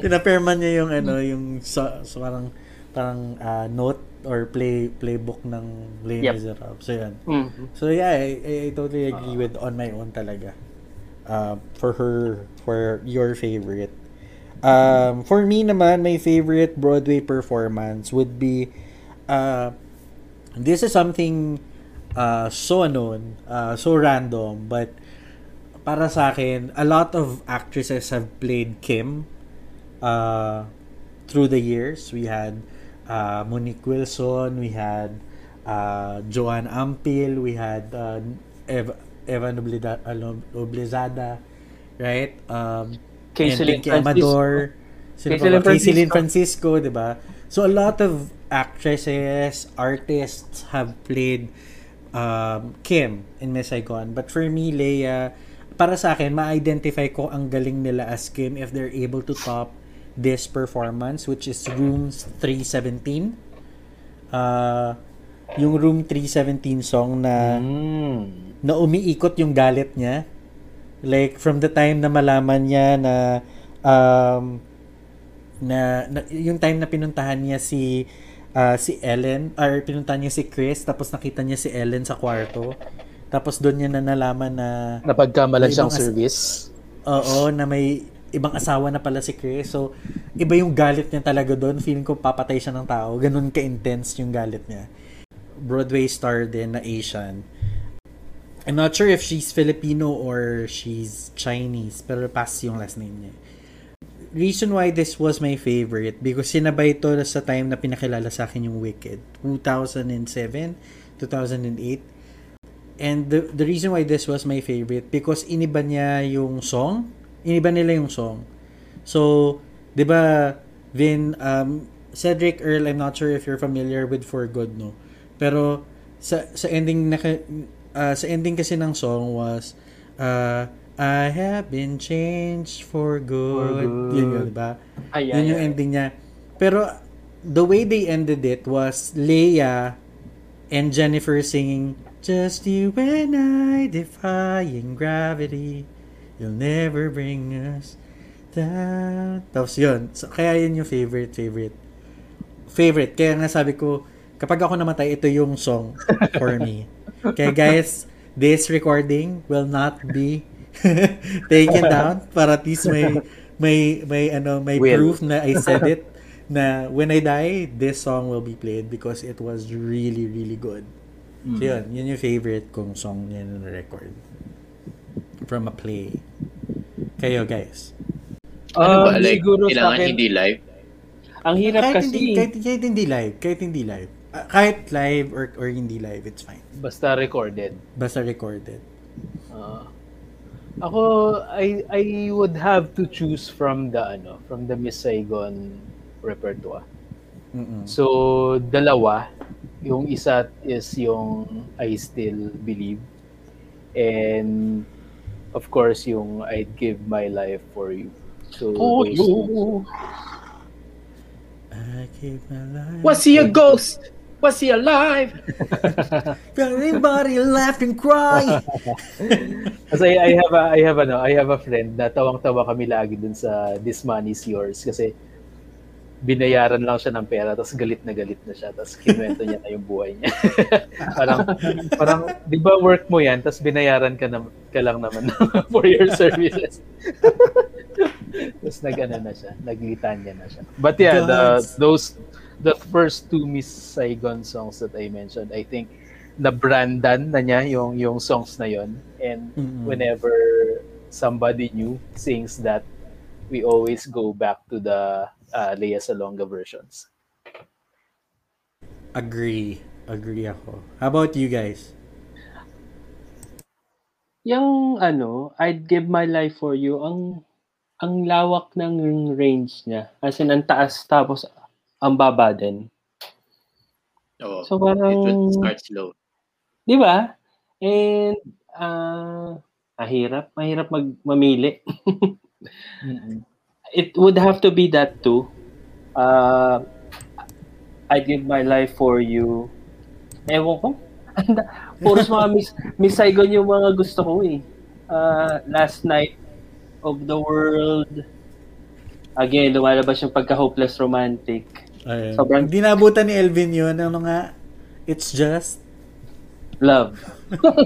[SPEAKER 2] Pinapirman niya yung ano, yung sa, sa parang parang ah, note or play playbook ng Les
[SPEAKER 3] Yep.
[SPEAKER 2] Miserables. So, yan.
[SPEAKER 3] Mhm.
[SPEAKER 2] So yeah, I, I, I totally agree with on my own talaga. Uh, for her, for your favorite. Um, for me naman, my favorite Broadway performance would be, uh, this is something uh, so unknown, uh, so random, but para sa akin, a lot of actresses have played Kim uh, through the years. We had uh, Monique Wilson, we had uh, Joanne Ampil, we had uh, Eva, Eva Noblida, uh, Noblezada, right? Um,
[SPEAKER 3] Francisco.
[SPEAKER 2] Amador. Sino?
[SPEAKER 3] Kayceline Francisco.
[SPEAKER 2] Francisco, di ba? So, a lot of actresses, artists have played um, Kim in Miss Saigon. But for me, Leia, para sa akin, ma-identify ko ang galing nila as Kim if they're able to top this performance, which is Rooms 317. Uh, yung Room 317 song na
[SPEAKER 4] Mm.
[SPEAKER 2] Na umiikot yung galit niya. Like, from the time na malaman niya na, um, na, na yung time na pinuntahan niya si, ah, si Ellen, or pinuntahan niya si Chris, tapos nakita niya si Ellen sa kwarto. Tapos doon niya na nalaman na,
[SPEAKER 4] Napagkamalan siyang
[SPEAKER 2] as-
[SPEAKER 4] service.
[SPEAKER 2] oo, na may ibang asawa na pala si Chris. So, iba yung galit niya talaga doon. Feeling ko papatay siya ng tao. Ganun ka-intense yung galit niya. Broadway star din na Asian. I'm not sure if she's Filipino or she's Chinese, pero pass yung last name niya. Reason why this was my favorite, because sinabay ito sa time na pinakilala sa akin yung Wicked. 2007, 2008. And the, the reason why this was my favorite, because iniba niya yung song. Iniba nila yung song. So, di ba, Vin, um, Cedric Earl, I'm not sure if you're familiar with For Good, no? Pero, sa, sa ending na, uh, sa ending kasi ng song was, uh, I have been changed for good.
[SPEAKER 4] good.
[SPEAKER 2] Yun yun, di ba?
[SPEAKER 3] Ay,
[SPEAKER 2] Yun
[SPEAKER 3] ay,
[SPEAKER 2] yung
[SPEAKER 3] ay.
[SPEAKER 2] ending niya. Pero, the way they ended it was Leia and Jennifer singing, Just you and I defying gravity. You'll never bring us down. Tapos yun. So, kaya yun yung favorite, favorite. Favorite. Kaya nga sabi ko, kapag ako namatay, ito yung song for me. Kaya guys, this recording will not be taken down para at least may may may ano may
[SPEAKER 4] Will.
[SPEAKER 2] proof na I said it na when I die this song will be played because it was really really good. So yun, yun yung favorite kong song yun na record from a play. Kayo guys.
[SPEAKER 1] Ano ba?
[SPEAKER 3] Um,
[SPEAKER 1] Like,
[SPEAKER 3] siguro sa
[SPEAKER 1] kailangan
[SPEAKER 3] akin,
[SPEAKER 1] hindi live?
[SPEAKER 3] ang hirap
[SPEAKER 2] kahit
[SPEAKER 3] kasi,
[SPEAKER 2] hindi, kahit, kahit hindi live, kahit hindi live. Ah, kahit live or or hindi live, it's fine.
[SPEAKER 4] Basta recorded.
[SPEAKER 2] Basta recorded.
[SPEAKER 4] Ah. ako, I I would have to choose from the ano, from the Miss Saigon repertoire.
[SPEAKER 2] Mm-mm.
[SPEAKER 4] So, dalawa. Yung isa is yung I Still Believe. And, of course, yung I'd Give My Life For You. So,
[SPEAKER 3] Oh,
[SPEAKER 4] those two.
[SPEAKER 2] I keep my life.
[SPEAKER 1] Was he a ghost? Was he alive?
[SPEAKER 2] Everybody laugh and cry.
[SPEAKER 4] Kasi I have a, I have ano, I have a friend na tawang-tawa kami lagi dun sa This Money's Yours kasi binayaran lang siya ng pera tapos galit na galit na siya tapos kinuwento niya na yung buhay niya. parang parang 'di ba work mo 'yan tapos binayaran ka na ka lang naman for your services. tapos nag-ano na siya, naglitan niya na siya. But yeah, the those the first two Miss Saigon songs that I mentioned, I think na brandan na niya yung yung songs na yon and
[SPEAKER 2] Mm-mm.
[SPEAKER 4] whenever somebody new sings that we always go back to the uh, Lea Salonga versions.
[SPEAKER 2] Agree. Agree ako. How about you guys?
[SPEAKER 3] Yung ano, I'd give my life for you, ang ang lawak ng range niya. As in, ang taas tapos ang baba din.
[SPEAKER 1] Oh,
[SPEAKER 3] So
[SPEAKER 1] it
[SPEAKER 3] parang,
[SPEAKER 1] would start slow.
[SPEAKER 3] di ba? And, ah, mahirap, mahirap mag mamili. It would have to be that too. Uh, I'd give my life for you. Ewan ko. Puros mga Miss, Miss Saigon yung mga gusto ko eh. Uh, last night of the world. Again, lumalabas yung pagka-hopeless romantic.
[SPEAKER 2] Ayun.
[SPEAKER 3] Sobrang-
[SPEAKER 2] Hindi naabutan ni Elvin yun. Ano nga? It's just...
[SPEAKER 3] Love.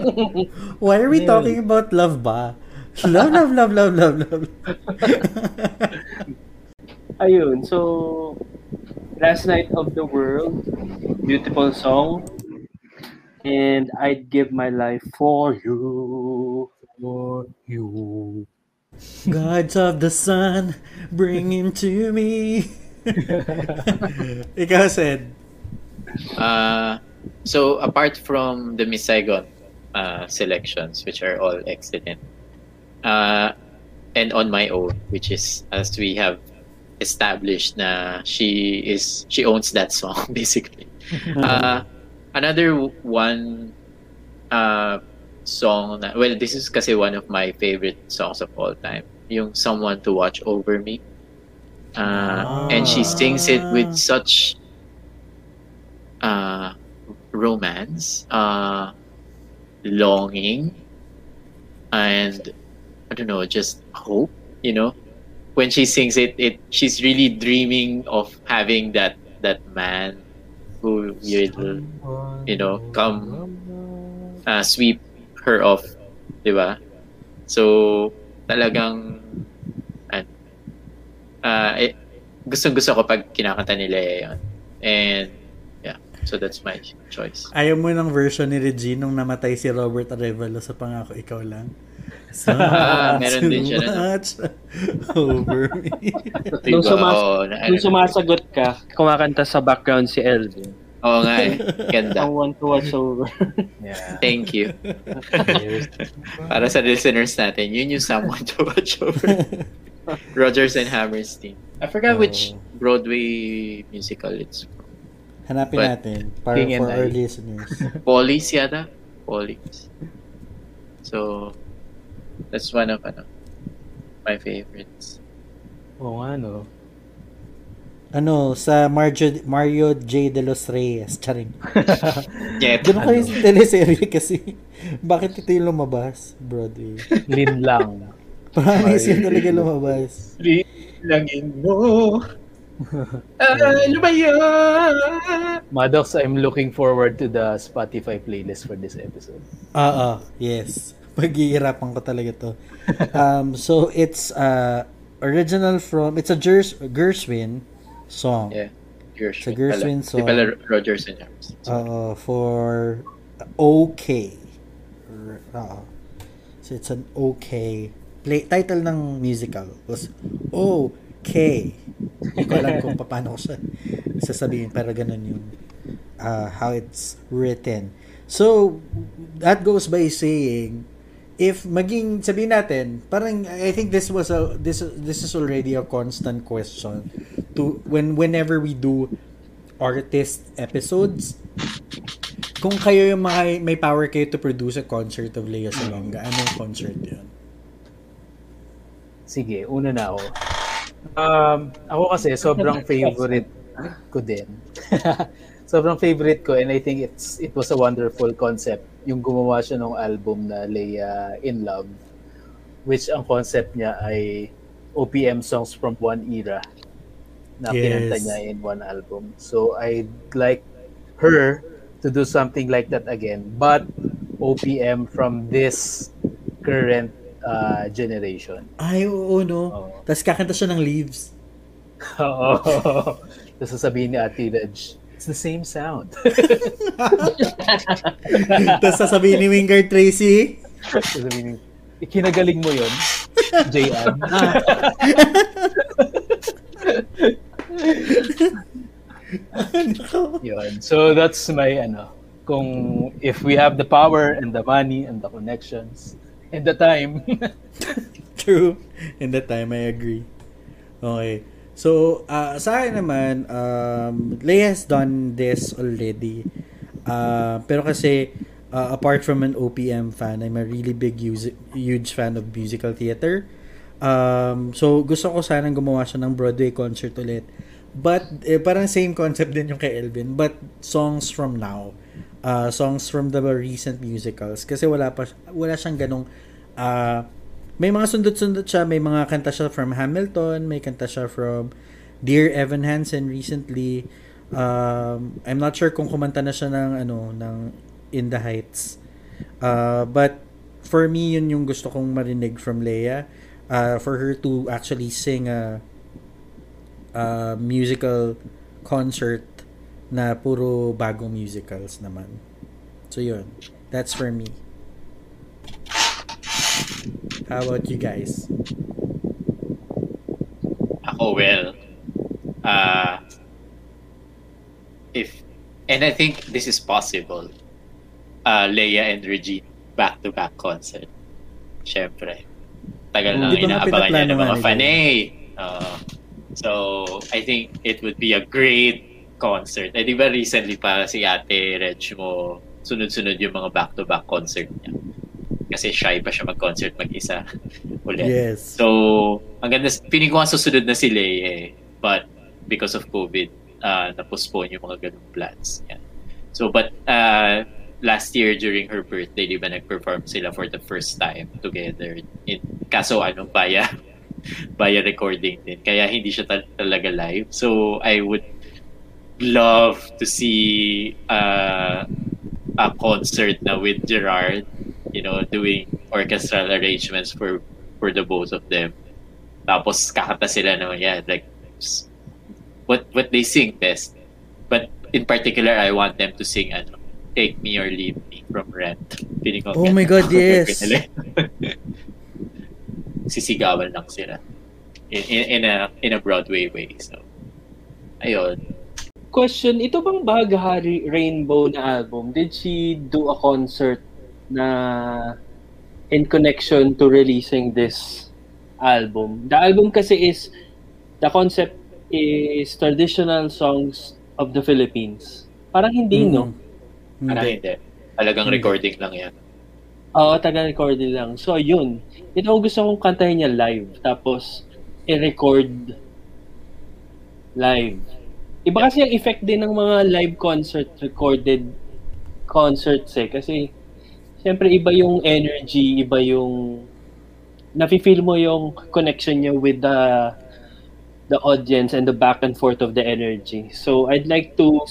[SPEAKER 2] Why are we
[SPEAKER 3] Ayun.
[SPEAKER 2] talking about love ba? Love, love, love, love, love, love.
[SPEAKER 3] Ayun, so Last Night of the World, beautiful song. And I'd give my life for you.
[SPEAKER 4] For you.
[SPEAKER 2] Gods of the sun, bring him to me. Ikaw, said.
[SPEAKER 1] Uh, so apart from the Miss Saigon uh, selections, which are all excellent, uh, and on my own, which is as we have established, na she is she owns that song basically. Uh, another one uh, song na, well, this is kasi one of my favorite songs of all time. Yung Someone to Watch Over Me. Uh, And she sings it with such uh, romance, uh, longing, and I don't know, just hope. You know, when she sings it, it she's really dreaming of having that that man who will you know come uh, sweep her off, di ba? So talagang uh, eh, gustong gusto ko pag kinakanta nila yun. And yeah, so that's my choice.
[SPEAKER 2] Ayaw mo ng version ni Regine nung namatay si Robert Arevalo sa Pangako Ikaw Lang? So
[SPEAKER 1] Ah, meron din siya na,
[SPEAKER 2] over me.
[SPEAKER 3] Nung,
[SPEAKER 1] Diba?
[SPEAKER 3] sumas-
[SPEAKER 1] na-
[SPEAKER 3] nung sumasagot ka, kumakanta sa background si Elvin.
[SPEAKER 1] Oo nga eh. Ganda.
[SPEAKER 3] I want to watch over.
[SPEAKER 4] Yeah.
[SPEAKER 1] Thank you. Para sa listeners natin, yun yung someone to watch over. Rogers and Hammerstein. I forgot which
[SPEAKER 2] Oh.
[SPEAKER 1] Broadway musical it's from.
[SPEAKER 2] Hanapin
[SPEAKER 1] But-
[SPEAKER 2] natin para for our
[SPEAKER 4] I.
[SPEAKER 2] listeners.
[SPEAKER 1] Police yata? Police. So, that's one of ano, my favorites.
[SPEAKER 4] Oo nga, no?
[SPEAKER 2] Ano, sa Mario, Mario J. De Los Reyes. Charing.
[SPEAKER 1] Yeah,
[SPEAKER 2] Ganun kayo sa teleserye kasi. Bakit ito yung lumabas? Broadway.
[SPEAKER 4] Lin lang.
[SPEAKER 2] Promise yun talaga lumabas.
[SPEAKER 1] Langin mo. Ano ba yan?
[SPEAKER 4] Maddox, I'm looking forward to the Spotify playlist for this episode.
[SPEAKER 2] Ah, ah, yes. Paghihirapan ko talaga to. Um, so it's uh, original from, it's a Gers, Gershwin song.
[SPEAKER 1] Yeah. Gershwin.
[SPEAKER 2] Sa Gershwin
[SPEAKER 1] pala.
[SPEAKER 2] song.
[SPEAKER 1] Di pala Rogers and Hammerstein.
[SPEAKER 2] Uh, for OK. Oo. So it's an OK. Play, title ng musical was OK. Hindi ko alam kung paano ko siya sasabihin pero ganun yung uh, how it's written. So, that goes by saying, if maging, sabihin natin, parang, I think this was a, this, this is already a constant question to, when, whenever we do artist episodes, kung kayo yung may, may power kayo to produce a concert of Lea Salonga, anong concert yun?
[SPEAKER 4] Sige, una na ako. Um, ako kasi sobrang favorite ko din. sobrang favorite ko and I think it's it was a wonderful concept yung gumawa siya ng album na Leia in Love which ang concept niya ay OPM songs from one era na
[SPEAKER 2] Yes.
[SPEAKER 4] kinanta niya in one album. So I'd like her to do something like that again but OPM from this current uh, generation.
[SPEAKER 2] Ay, oo, no.
[SPEAKER 4] Oo.
[SPEAKER 2] Tapos kakanta siya ng leaves.
[SPEAKER 4] Oo. Tapos sasabihin ni Ate Reg, it's the same sound.
[SPEAKER 2] Tapos sasabihin ni Wingard Tracy,
[SPEAKER 4] sasabihin ni, ikinagaling mo yun, JM. Yun. So that's my ano, kung if we have the power and the money and the connections and the time.
[SPEAKER 2] True. In that time, I agree. Okay. So, uh, sa akin naman, um, Leia has done this already. Uh, pero kasi, uh, apart from an OPM fan, I'm a really big, huge fan of musical theater. Um, so, gusto ko sanang gumawa siya ng Broadway concert ulit. But, eh, parang same concept din yung kay Elvin. But, songs from now. Uh, songs from the recent musicals. Kasi wala pa, wala siyang ganong, uh, may mga sundot-sundot siya, may mga kanta siya from Hamilton, may kanta siya from Dear Evan Hansen recently. Um, I'm not sure kung kumanta na siya ng ano ng In the Heights. Uh, but for me yun yung gusto kong marinig from Leia uh, for her to actually sing a, a musical concert na puro bagong musicals naman. So yun. That's for me. How about you guys?
[SPEAKER 1] Ako, well, uh, if, and I think this is possible, uh, Leia and Regine back-to-back concert. Siyempre. Tagal na
[SPEAKER 2] ba nga
[SPEAKER 1] inaabangan niya ng mga fan eh. Uh, so, I think it would be a great concert. Eh, di ba recently pa si Ate Reg mo, sunod-sunod yung mga back-to-back concert niya. Kasi shy pa siya mag-concert mag-isa ulit.
[SPEAKER 2] Yes.
[SPEAKER 1] So, ang ganda, feeling ko nga susunod na si Leia eh. But, because of COVID, uh, na-postpone yung mga ganung plans. Yan. So, but, uh, last year during her birthday, di ba, nag-perform sila for the first time together. In, kaso, ano, via, via recording din. Kaya hindi siya tal- talaga live. So, I would love to see uh, a concert now with Gerard, you know, doing orchestral arrangements for for the both of them. Tapos kakanta sila naman yan, like what what they sing best. But in particular, I want them to sing ano, Take Me or Leave Me from Rent. Feeling ko,
[SPEAKER 2] Oh my God, yes.
[SPEAKER 1] Sisigawan lang sila. In, in, in a in a Broadway way. So, ayun.
[SPEAKER 3] Question, ito bang Bahagahari Rainbow na album, did she do a concert na in connection to releasing this album? The album kasi is, the concept is traditional songs of the Philippines. Parang hindi, no?
[SPEAKER 2] Mm.
[SPEAKER 1] Ano,
[SPEAKER 2] Hindi.
[SPEAKER 1] hindi. Talagang recording lang yan.
[SPEAKER 3] Oo, taga-recording lang. So, yun. Ito ang gusto kong kantahin niya live. Tapos, i-record live. Iba kasi ang effect din ng mga live concert, recorded concerts eh. Kasi, syempre, iba yung energy, iba yung nafe-feel mo yung connection niya with the the audience and the back and forth of the energy. So, I'd like to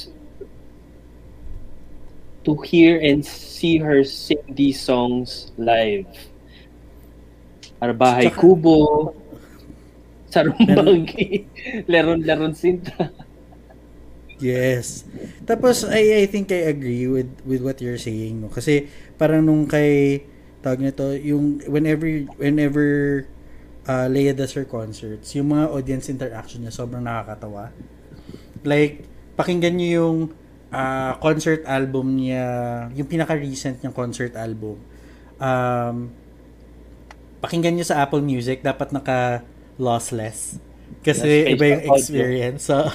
[SPEAKER 3] to hear and see her sing these songs live. Para bahay
[SPEAKER 2] Tsaka-
[SPEAKER 3] kubo, sarumbagi, leron-leron sinta.
[SPEAKER 2] Yes. Tapos I I think I agree with with what you're saying no kasi parang nung kay tawag nito yung whenever whenever uh, Leia does her concerts, yung mga audience interaction niya sobrang nakakatawa. Like pakinggan niyo yung uh, concert album niya, yung pinaka-recent niyang concert album. Um, pakinggan niyo sa Apple Music, dapat naka lossless. Kasi iba yung experience. So,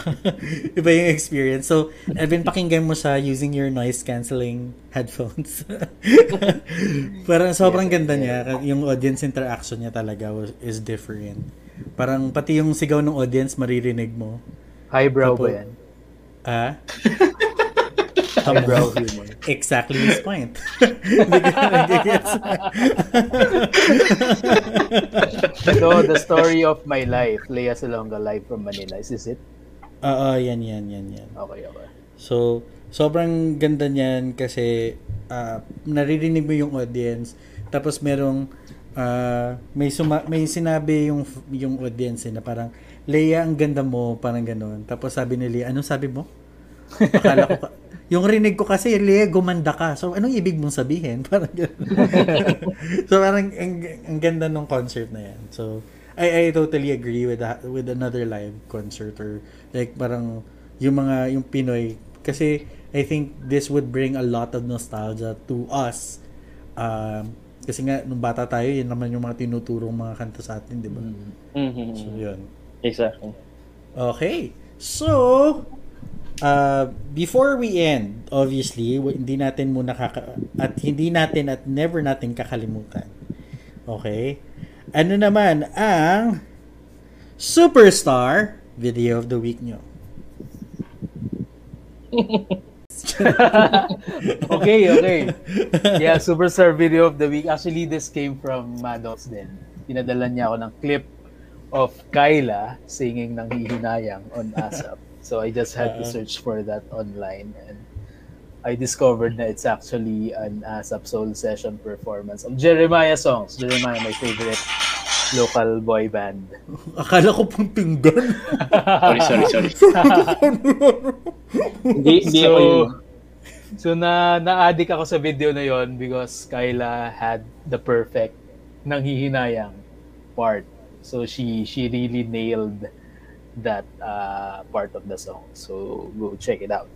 [SPEAKER 2] iba yung experience. So, Alvin, pakinggan mo sa using your noise cancelling headphones. Parang sobrang ganda niya. Yung audience interaction niya talaga was, is different. Parang pati yung sigaw ng audience maririnig mo.
[SPEAKER 4] Highbrow
[SPEAKER 2] Apo.
[SPEAKER 4] ba yan?
[SPEAKER 2] Ah?
[SPEAKER 4] Eyebrow humor.
[SPEAKER 2] Exactly his point. Hindi.
[SPEAKER 4] So, the story of my life, Leia Salonga live from Manila. Is this it?
[SPEAKER 2] Oo, yan, yan, yan, yan.
[SPEAKER 4] Okay, okay.
[SPEAKER 2] So, sobrang ganda niyan kasi ah, naririnig mo yung audience. Tapos merong ah, may suma- may sinabi yung yung audience eh, na parang Leia ang ganda mo, parang ganoon. Tapos sabi ni Leia, anong sabi mo? Akala ko yung rinig ko kasi, Leia, gumanda ka. So, anong ibig mong sabihin? Parang so, parang ang, ang ganda ng concert na yan. So, I, I totally agree with that, with another live concert or like parang yung mga, yung Pinoy. Kasi, I think this would bring a lot of nostalgia to us. Um, kasi nga, nung bata tayo, yun naman yung mga tinuturong mga kanta sa atin, di ba?
[SPEAKER 3] Mhm.
[SPEAKER 2] So, yun.
[SPEAKER 3] Exactly.
[SPEAKER 2] Okay. So, uh, before we end, obviously, hindi natin muna kaka- at hindi natin at never natin kakalimutan. Okay? Ano naman ang superstar video of the week nyo?
[SPEAKER 4] okay, okay. Yeah, Superstar Video of the Week. Actually, this came from Maddox din. Pinadala niya ako ng clip of Kyla singing ng Hihinayang on ASAP. So I just had to
[SPEAKER 2] Uh-huh.
[SPEAKER 4] search for that online and I discovered na it's actually an ASAP Soul Session performance of Jeremiah songs. Jeremiah, my favorite local boy band.
[SPEAKER 2] Akala ko pang pinggan.
[SPEAKER 1] Sorry, sorry, sorry.
[SPEAKER 3] Hindi, hindi ako yun.
[SPEAKER 4] So na na-addict ako sa video na yon because Kyla had the perfect nanghihinayang part. So she she really nailed that uh, part of the song. So go check it out.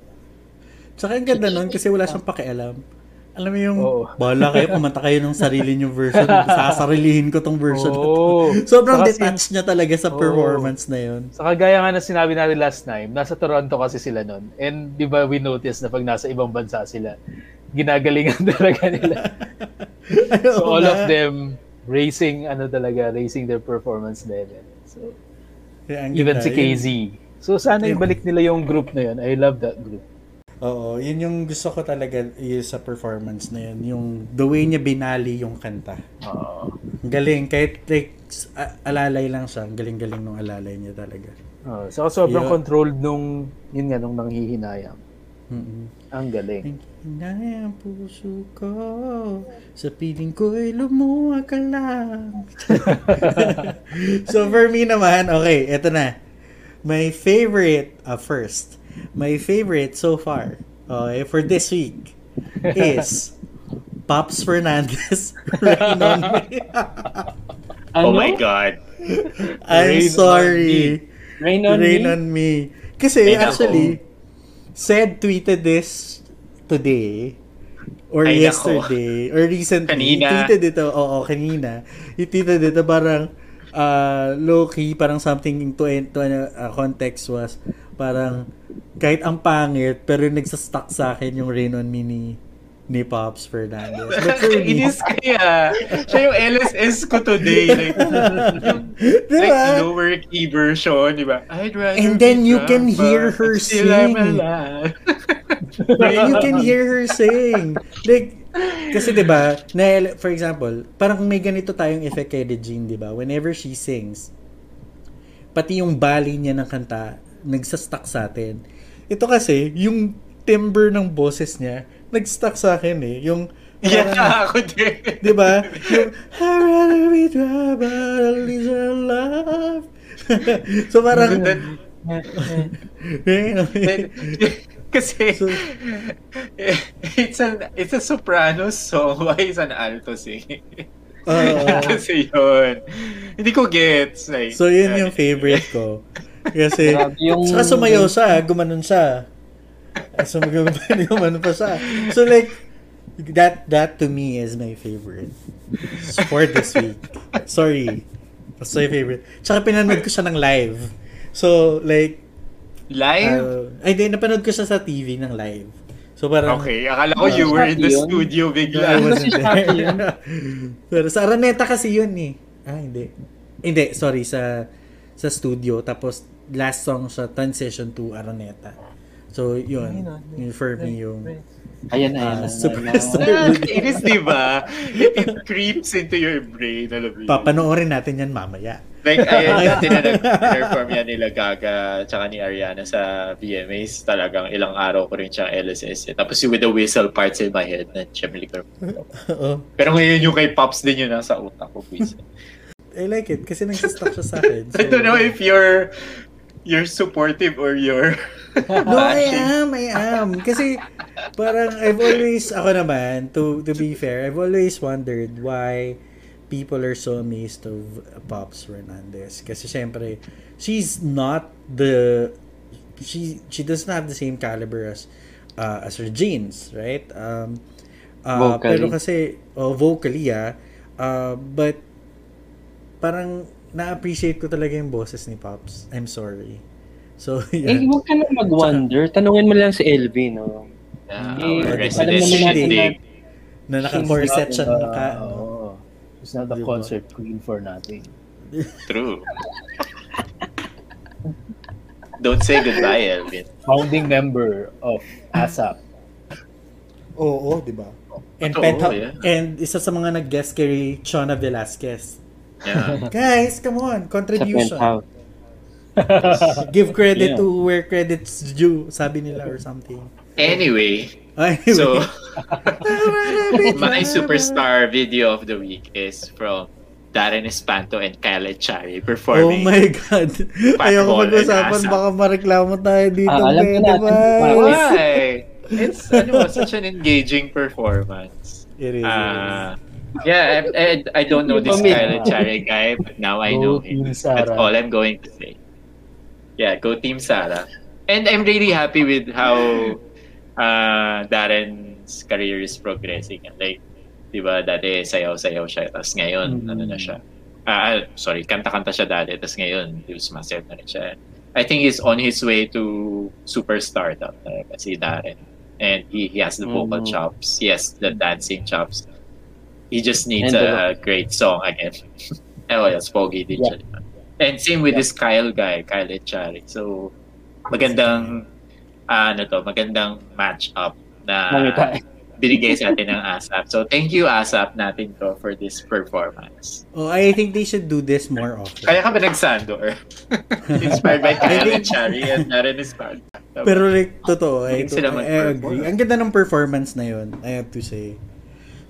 [SPEAKER 2] Tsaka ang ganda nun kasi wala siyang pakialam. Alam mo yung,
[SPEAKER 4] Oo.
[SPEAKER 2] bahala kayo, kumanta kayo ng sarili niyong version. Sasarilihin ko tong version.
[SPEAKER 4] Oo.
[SPEAKER 2] Sobrang
[SPEAKER 4] Saka
[SPEAKER 2] detached niya talaga sa
[SPEAKER 4] Oo.
[SPEAKER 2] performance na yun.
[SPEAKER 4] Sa kagaya nga na sinabi natin last time, nasa Toronto kasi sila nun. And di ba we noticed na pag nasa ibang bansa sila, ginagalingan talaga nila. So all of them raising ano talaga, raising their performance level. So
[SPEAKER 2] Ang
[SPEAKER 4] even si KZ. So sana ibalik nila yung group na yun. I love that group.
[SPEAKER 2] Oo, yun yung gusto ko talaga sa performance na yun. Yung the way niya binali yung kanta.
[SPEAKER 4] Oo.
[SPEAKER 2] Galing. Kahit like, alalay lang siya. Galing-galing nung alalay niya talaga.
[SPEAKER 4] Oh, so sobrang
[SPEAKER 2] Yeah.
[SPEAKER 4] controlled nung yun nga nung nanghihinayang.
[SPEAKER 2] Mm-mm.
[SPEAKER 4] Ang galing.
[SPEAKER 2] Hinay ang puso ko Sa piling ko'y lumuwag ka lang So for me naman Okay, eto na My favorite uh, First My favorite so far Okay, for this week Is Pops Fernandez Rain on Me
[SPEAKER 3] Ano?
[SPEAKER 1] Oh my God.
[SPEAKER 2] I'm
[SPEAKER 4] Rain on
[SPEAKER 2] sorry
[SPEAKER 3] Rain on
[SPEAKER 2] Rain
[SPEAKER 3] me?
[SPEAKER 2] on me. Kasi
[SPEAKER 1] nako.
[SPEAKER 2] actually, said tweeted this today or
[SPEAKER 1] Ay, nako.
[SPEAKER 2] yesterday or recently.
[SPEAKER 1] Kanina.
[SPEAKER 2] Tweeted ito, oo, kanina. I-tweeted ito parang uh, low-key, parang something to, to uh, context was parang kahit ang pangit, pero nagsastuck sa akin yung Rain on Me ni, ni Pops Fernandez. But for me,
[SPEAKER 1] Inis kaya. Siya yung LSS ko today. Like,
[SPEAKER 2] Diba?
[SPEAKER 1] like, lower key version, di ba? I'd rather
[SPEAKER 2] And then you can hear her sing. And you can hear her sing. Like, kasi 'di ba, na for example, parang may ganito tayong effect kay Regine, 'di ba? Whenever she sings, pati yung bali niya ng kanta, nagsa-stuck sa atin. Ito kasi, yung timbre ng boses niya, nag-stuck sa akin eh. Yung,
[SPEAKER 1] Yeah,
[SPEAKER 2] parang-
[SPEAKER 1] ako din.
[SPEAKER 2] Di ba? Yung, I'd rather be dry, but at least alive. so parang,
[SPEAKER 1] Then- kasi
[SPEAKER 2] So-
[SPEAKER 1] it's a it's a soprano song why is an alto singing
[SPEAKER 2] Oo.
[SPEAKER 1] kasi yun hindi ko gets like
[SPEAKER 2] So, yun yung favorite ko. Kasi,
[SPEAKER 3] yung-
[SPEAKER 2] saka sumayaw siya, gumanon siya. So, gumanon pa siya. So, like, that that to me is my favorite. For this week. Sorry. That's my favorite. Tsaka pinanood ko siya ng live. So, like,
[SPEAKER 1] live
[SPEAKER 2] uh, ay, di, napanood ko siya sa TV ng live. So, parang,
[SPEAKER 1] okay akala ko you were in the
[SPEAKER 3] Yun.
[SPEAKER 1] studio
[SPEAKER 2] I
[SPEAKER 1] bigla
[SPEAKER 3] yun.
[SPEAKER 2] Pero sa Araneta kasi yun eh. Ah, hindi. Hindi, sorry, sa sa studio. Tapos, last song sa transition to Araneta. So, yun. Yun for me yung
[SPEAKER 3] Ayan na,
[SPEAKER 2] ah,
[SPEAKER 3] ayan na.
[SPEAKER 2] superstar.
[SPEAKER 1] Nakakainis, di ba? It, it creeps into your brain. Alam mo?
[SPEAKER 2] Papanoorin natin yan mamaya.
[SPEAKER 1] Like, ayun yung tinag-perform yan nila Gaga tsaka ni Ariana sa VMAs. Talagang ilang araw ko rin siyang LSS. Eh. Tapos yung with the whistle parts in my head na syempre ko. Pero ngayon yung kay Pops din yun nasa utak ko. Please.
[SPEAKER 2] I like it kasi nagsistock siya sa akin. So,
[SPEAKER 1] I don't know if you're you're supportive or you're
[SPEAKER 2] No, I am, I am. Kasi parang I've always, ako naman, to, to be fair, I've always wondered why people are so amazed of Pops Fernandez. Kasi syempre, she's not the, she she doesn't have the same caliber as uh, as her jeans, right? Um, uh,
[SPEAKER 3] Vocally.
[SPEAKER 2] Pero kasi, oh, vocally, ah, uh, but parang na-appreciate ko talaga yung boses ni Pops. I'm sorry. So,
[SPEAKER 3] Eh,
[SPEAKER 2] yeah.
[SPEAKER 3] huwag ka na mag-wonder. Tanungin mo lang si LV, no?
[SPEAKER 1] uh,
[SPEAKER 3] Eh,
[SPEAKER 1] our
[SPEAKER 2] alam
[SPEAKER 1] resident
[SPEAKER 2] naman natin
[SPEAKER 1] shindig.
[SPEAKER 2] na naka-corset siya.
[SPEAKER 4] Uh,
[SPEAKER 2] Naka,
[SPEAKER 4] oo. She's not a concert queen for nothing.
[SPEAKER 1] True. Don't say goodbye, Elvin.
[SPEAKER 4] Founding member of ASAP.
[SPEAKER 2] Oo, di ba? And,
[SPEAKER 1] Oo,
[SPEAKER 2] penthouse,
[SPEAKER 1] yeah.
[SPEAKER 2] and isa sa mga nag-guest kay Chona Velasquez.
[SPEAKER 1] Yeah.
[SPEAKER 2] Guys, come on,
[SPEAKER 3] Sa
[SPEAKER 2] contribution. Give credit
[SPEAKER 4] Yeah.
[SPEAKER 2] to where credit's due, sabi nila or something.
[SPEAKER 1] Anyway,
[SPEAKER 2] Anyway.
[SPEAKER 1] so my superstar video of the week is from Darren Espanto and Kyle Echari
[SPEAKER 2] oh
[SPEAKER 1] performing.
[SPEAKER 2] my God. Ayoko pag-usapan, baka mareklamo tayo dito.
[SPEAKER 3] Ah, alam ko natin
[SPEAKER 1] Why? It's ano, such an engaging performance.
[SPEAKER 2] It is.
[SPEAKER 1] Uh, yeah, I, I, I don't know this. Kyle Echari guy, but now I know him. That's all I'm going to say. Yeah, go Team Sarah. And I'm really happy with how uh, Darren's career is progressing. Like, di ba, dati sayaw-sayaw siya, tapos ngayon,
[SPEAKER 4] Mm.
[SPEAKER 1] ano na siya. Ah, sorry, kanta-kanta siya dati, tapos ngayon, massive na rin siya. I think he's on his way to superstardom talaga si Darren. And he, he has the vocal
[SPEAKER 3] Mm.
[SPEAKER 1] chops, he has the dancing chops. He just needs
[SPEAKER 3] And
[SPEAKER 1] a, great song again. oh, yes, pogi din
[SPEAKER 4] Yeah.
[SPEAKER 1] And same with this Kyle guy, Kyle Echari. So, magandang, ah, ano to, magandang match up na
[SPEAKER 3] Mamita.
[SPEAKER 1] binigay sa atin ng ASAP. So, thank you ASAP natin to for this performance.
[SPEAKER 2] Oh, I think they should do this more often.
[SPEAKER 1] Kaya ka ba nagsando? Or inspired by Kyle Echari and Darren Espanto?
[SPEAKER 2] Pero like, totoo, I, I
[SPEAKER 1] mag-perform.
[SPEAKER 2] agree. Ang ganda ng performance na yun, I have to say.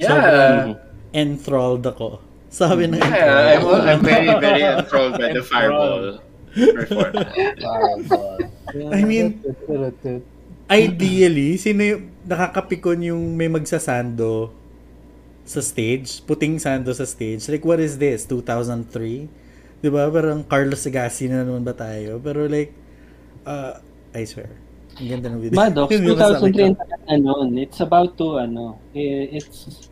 [SPEAKER 1] yeah.
[SPEAKER 2] Sobrang enthralled ako. Sabi ng
[SPEAKER 1] Yeah, I'm. I'm very, very enthralled by the fireball performance.
[SPEAKER 2] I mean, Ideally, sino yung nakakapikon yung may magsasando sa stage? Puting sando sa stage? Like, what is this? 2003? Di ba? Parang Carlos Sagasti na naman ba tayo? Pero like, uh, I swear. Ang ganda ng video.
[SPEAKER 3] Maddox,
[SPEAKER 2] Yung kasama
[SPEAKER 3] 2003
[SPEAKER 2] ka.
[SPEAKER 3] na ano, it's about to ano, it's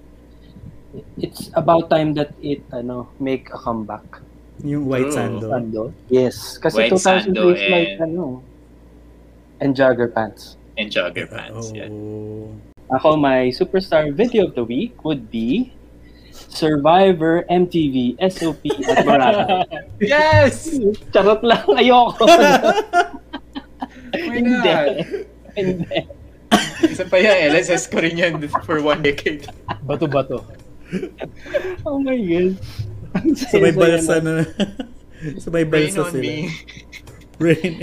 [SPEAKER 3] it's about time that it ano make a comeback.
[SPEAKER 2] Yung white
[SPEAKER 1] True.
[SPEAKER 2] sando.
[SPEAKER 4] Sando.
[SPEAKER 3] Yes, kasi
[SPEAKER 1] White
[SPEAKER 3] 2003
[SPEAKER 1] Sando
[SPEAKER 3] is like
[SPEAKER 1] and-
[SPEAKER 3] ano and jogger pants.
[SPEAKER 1] And jogger pants.
[SPEAKER 2] Oh.
[SPEAKER 1] Yeah.
[SPEAKER 3] Ako, my superstar video of the week would be Survivor MTV SOP at Boracay.
[SPEAKER 1] Yes!
[SPEAKER 3] Charot lang, ayoko. Hindi. Hindi.
[SPEAKER 1] Isa pa yan, LSS ko rin yan for one decade.
[SPEAKER 4] Bato-bato.
[SPEAKER 3] Oh my God.
[SPEAKER 2] Sa may balsa na. sa may
[SPEAKER 1] Rain
[SPEAKER 2] balsa
[SPEAKER 1] on
[SPEAKER 2] sila.
[SPEAKER 1] me.
[SPEAKER 2] Rain.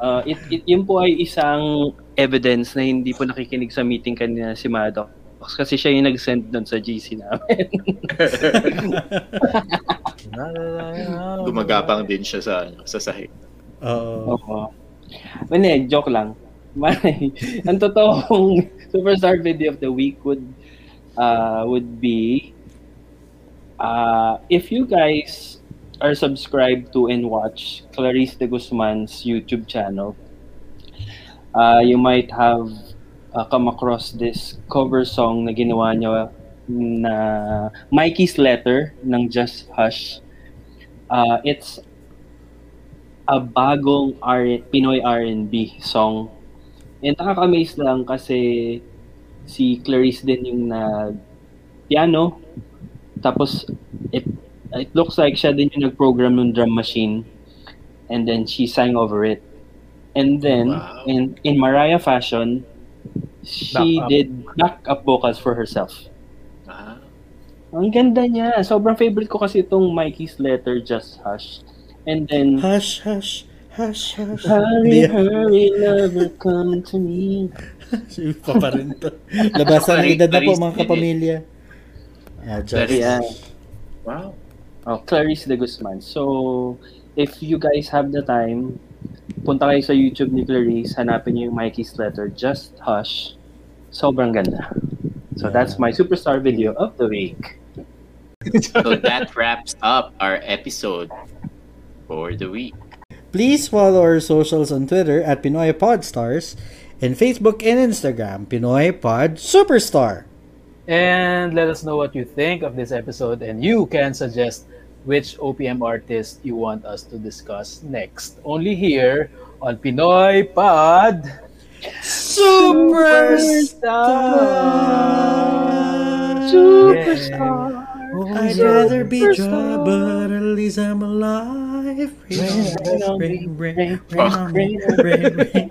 [SPEAKER 3] Uh, it, it, yun po ay isang evidence na hindi po nakikinig sa meeting kanina si Maddox kasi siya yung nag-send doon sa GC namin.
[SPEAKER 1] Gumagapang din siya sa ano, sa sahig.
[SPEAKER 2] Oo.
[SPEAKER 3] Hindi, joke lang. May, ang totoong superstar video of the week would uh, would be uh, if you guys are subscribed to and watch Clarice de Guzman's YouTube channel, uh, you might have uh, come across this cover song na ginawa niya na Mikey's Letter ng Just Hush. Uh, it's a bagong R Pinoy R&B song. And nakaka-amaze lang kasi si Clarice din yung nag piano. Tapos it it looks like siya din yung nag-program ng drum machine. And then she sang over it. And then,
[SPEAKER 1] Wow.
[SPEAKER 3] in, in Mariah fashion, she
[SPEAKER 4] Backup.
[SPEAKER 3] did backup vocals for herself.
[SPEAKER 1] Ah,
[SPEAKER 3] Ang ganda niya. Sobrang favorite ko kasi itong Mikey's Letter, Just Hush. And then,
[SPEAKER 2] Hush, hush, hush, hush.
[SPEAKER 3] Hurry,
[SPEAKER 2] Hindi.
[SPEAKER 3] hurry, lover, come to me.
[SPEAKER 2] Iba pa rin to. Labasan ng edad na po mga kapamilya. Ah, just,
[SPEAKER 3] Yeah.
[SPEAKER 1] wow.
[SPEAKER 3] Oh, Clarice de Guzman. So, if you guys have the time, punta kayo sa YouTube ni Clarice, hanapin niyo yung Mikey's Letter, Just Hush. Sobrang ganda. So, that's my superstar video of the week.
[SPEAKER 1] So that wraps up our episode for the week.
[SPEAKER 2] Please follow our socials on Twitter at Pinoy Podstars and Facebook and Instagram, Pinoy Pod Superstar.
[SPEAKER 4] And let us know what you think of this episode, and you can suggest which OPM artist you want us to discuss next. Only here on Pinoy Pod
[SPEAKER 2] Superstar.
[SPEAKER 4] Yeah.
[SPEAKER 2] I'd rather be dry, but at least I'm alive. Rain, rain, rain, rain, rain, on me, rain, rain.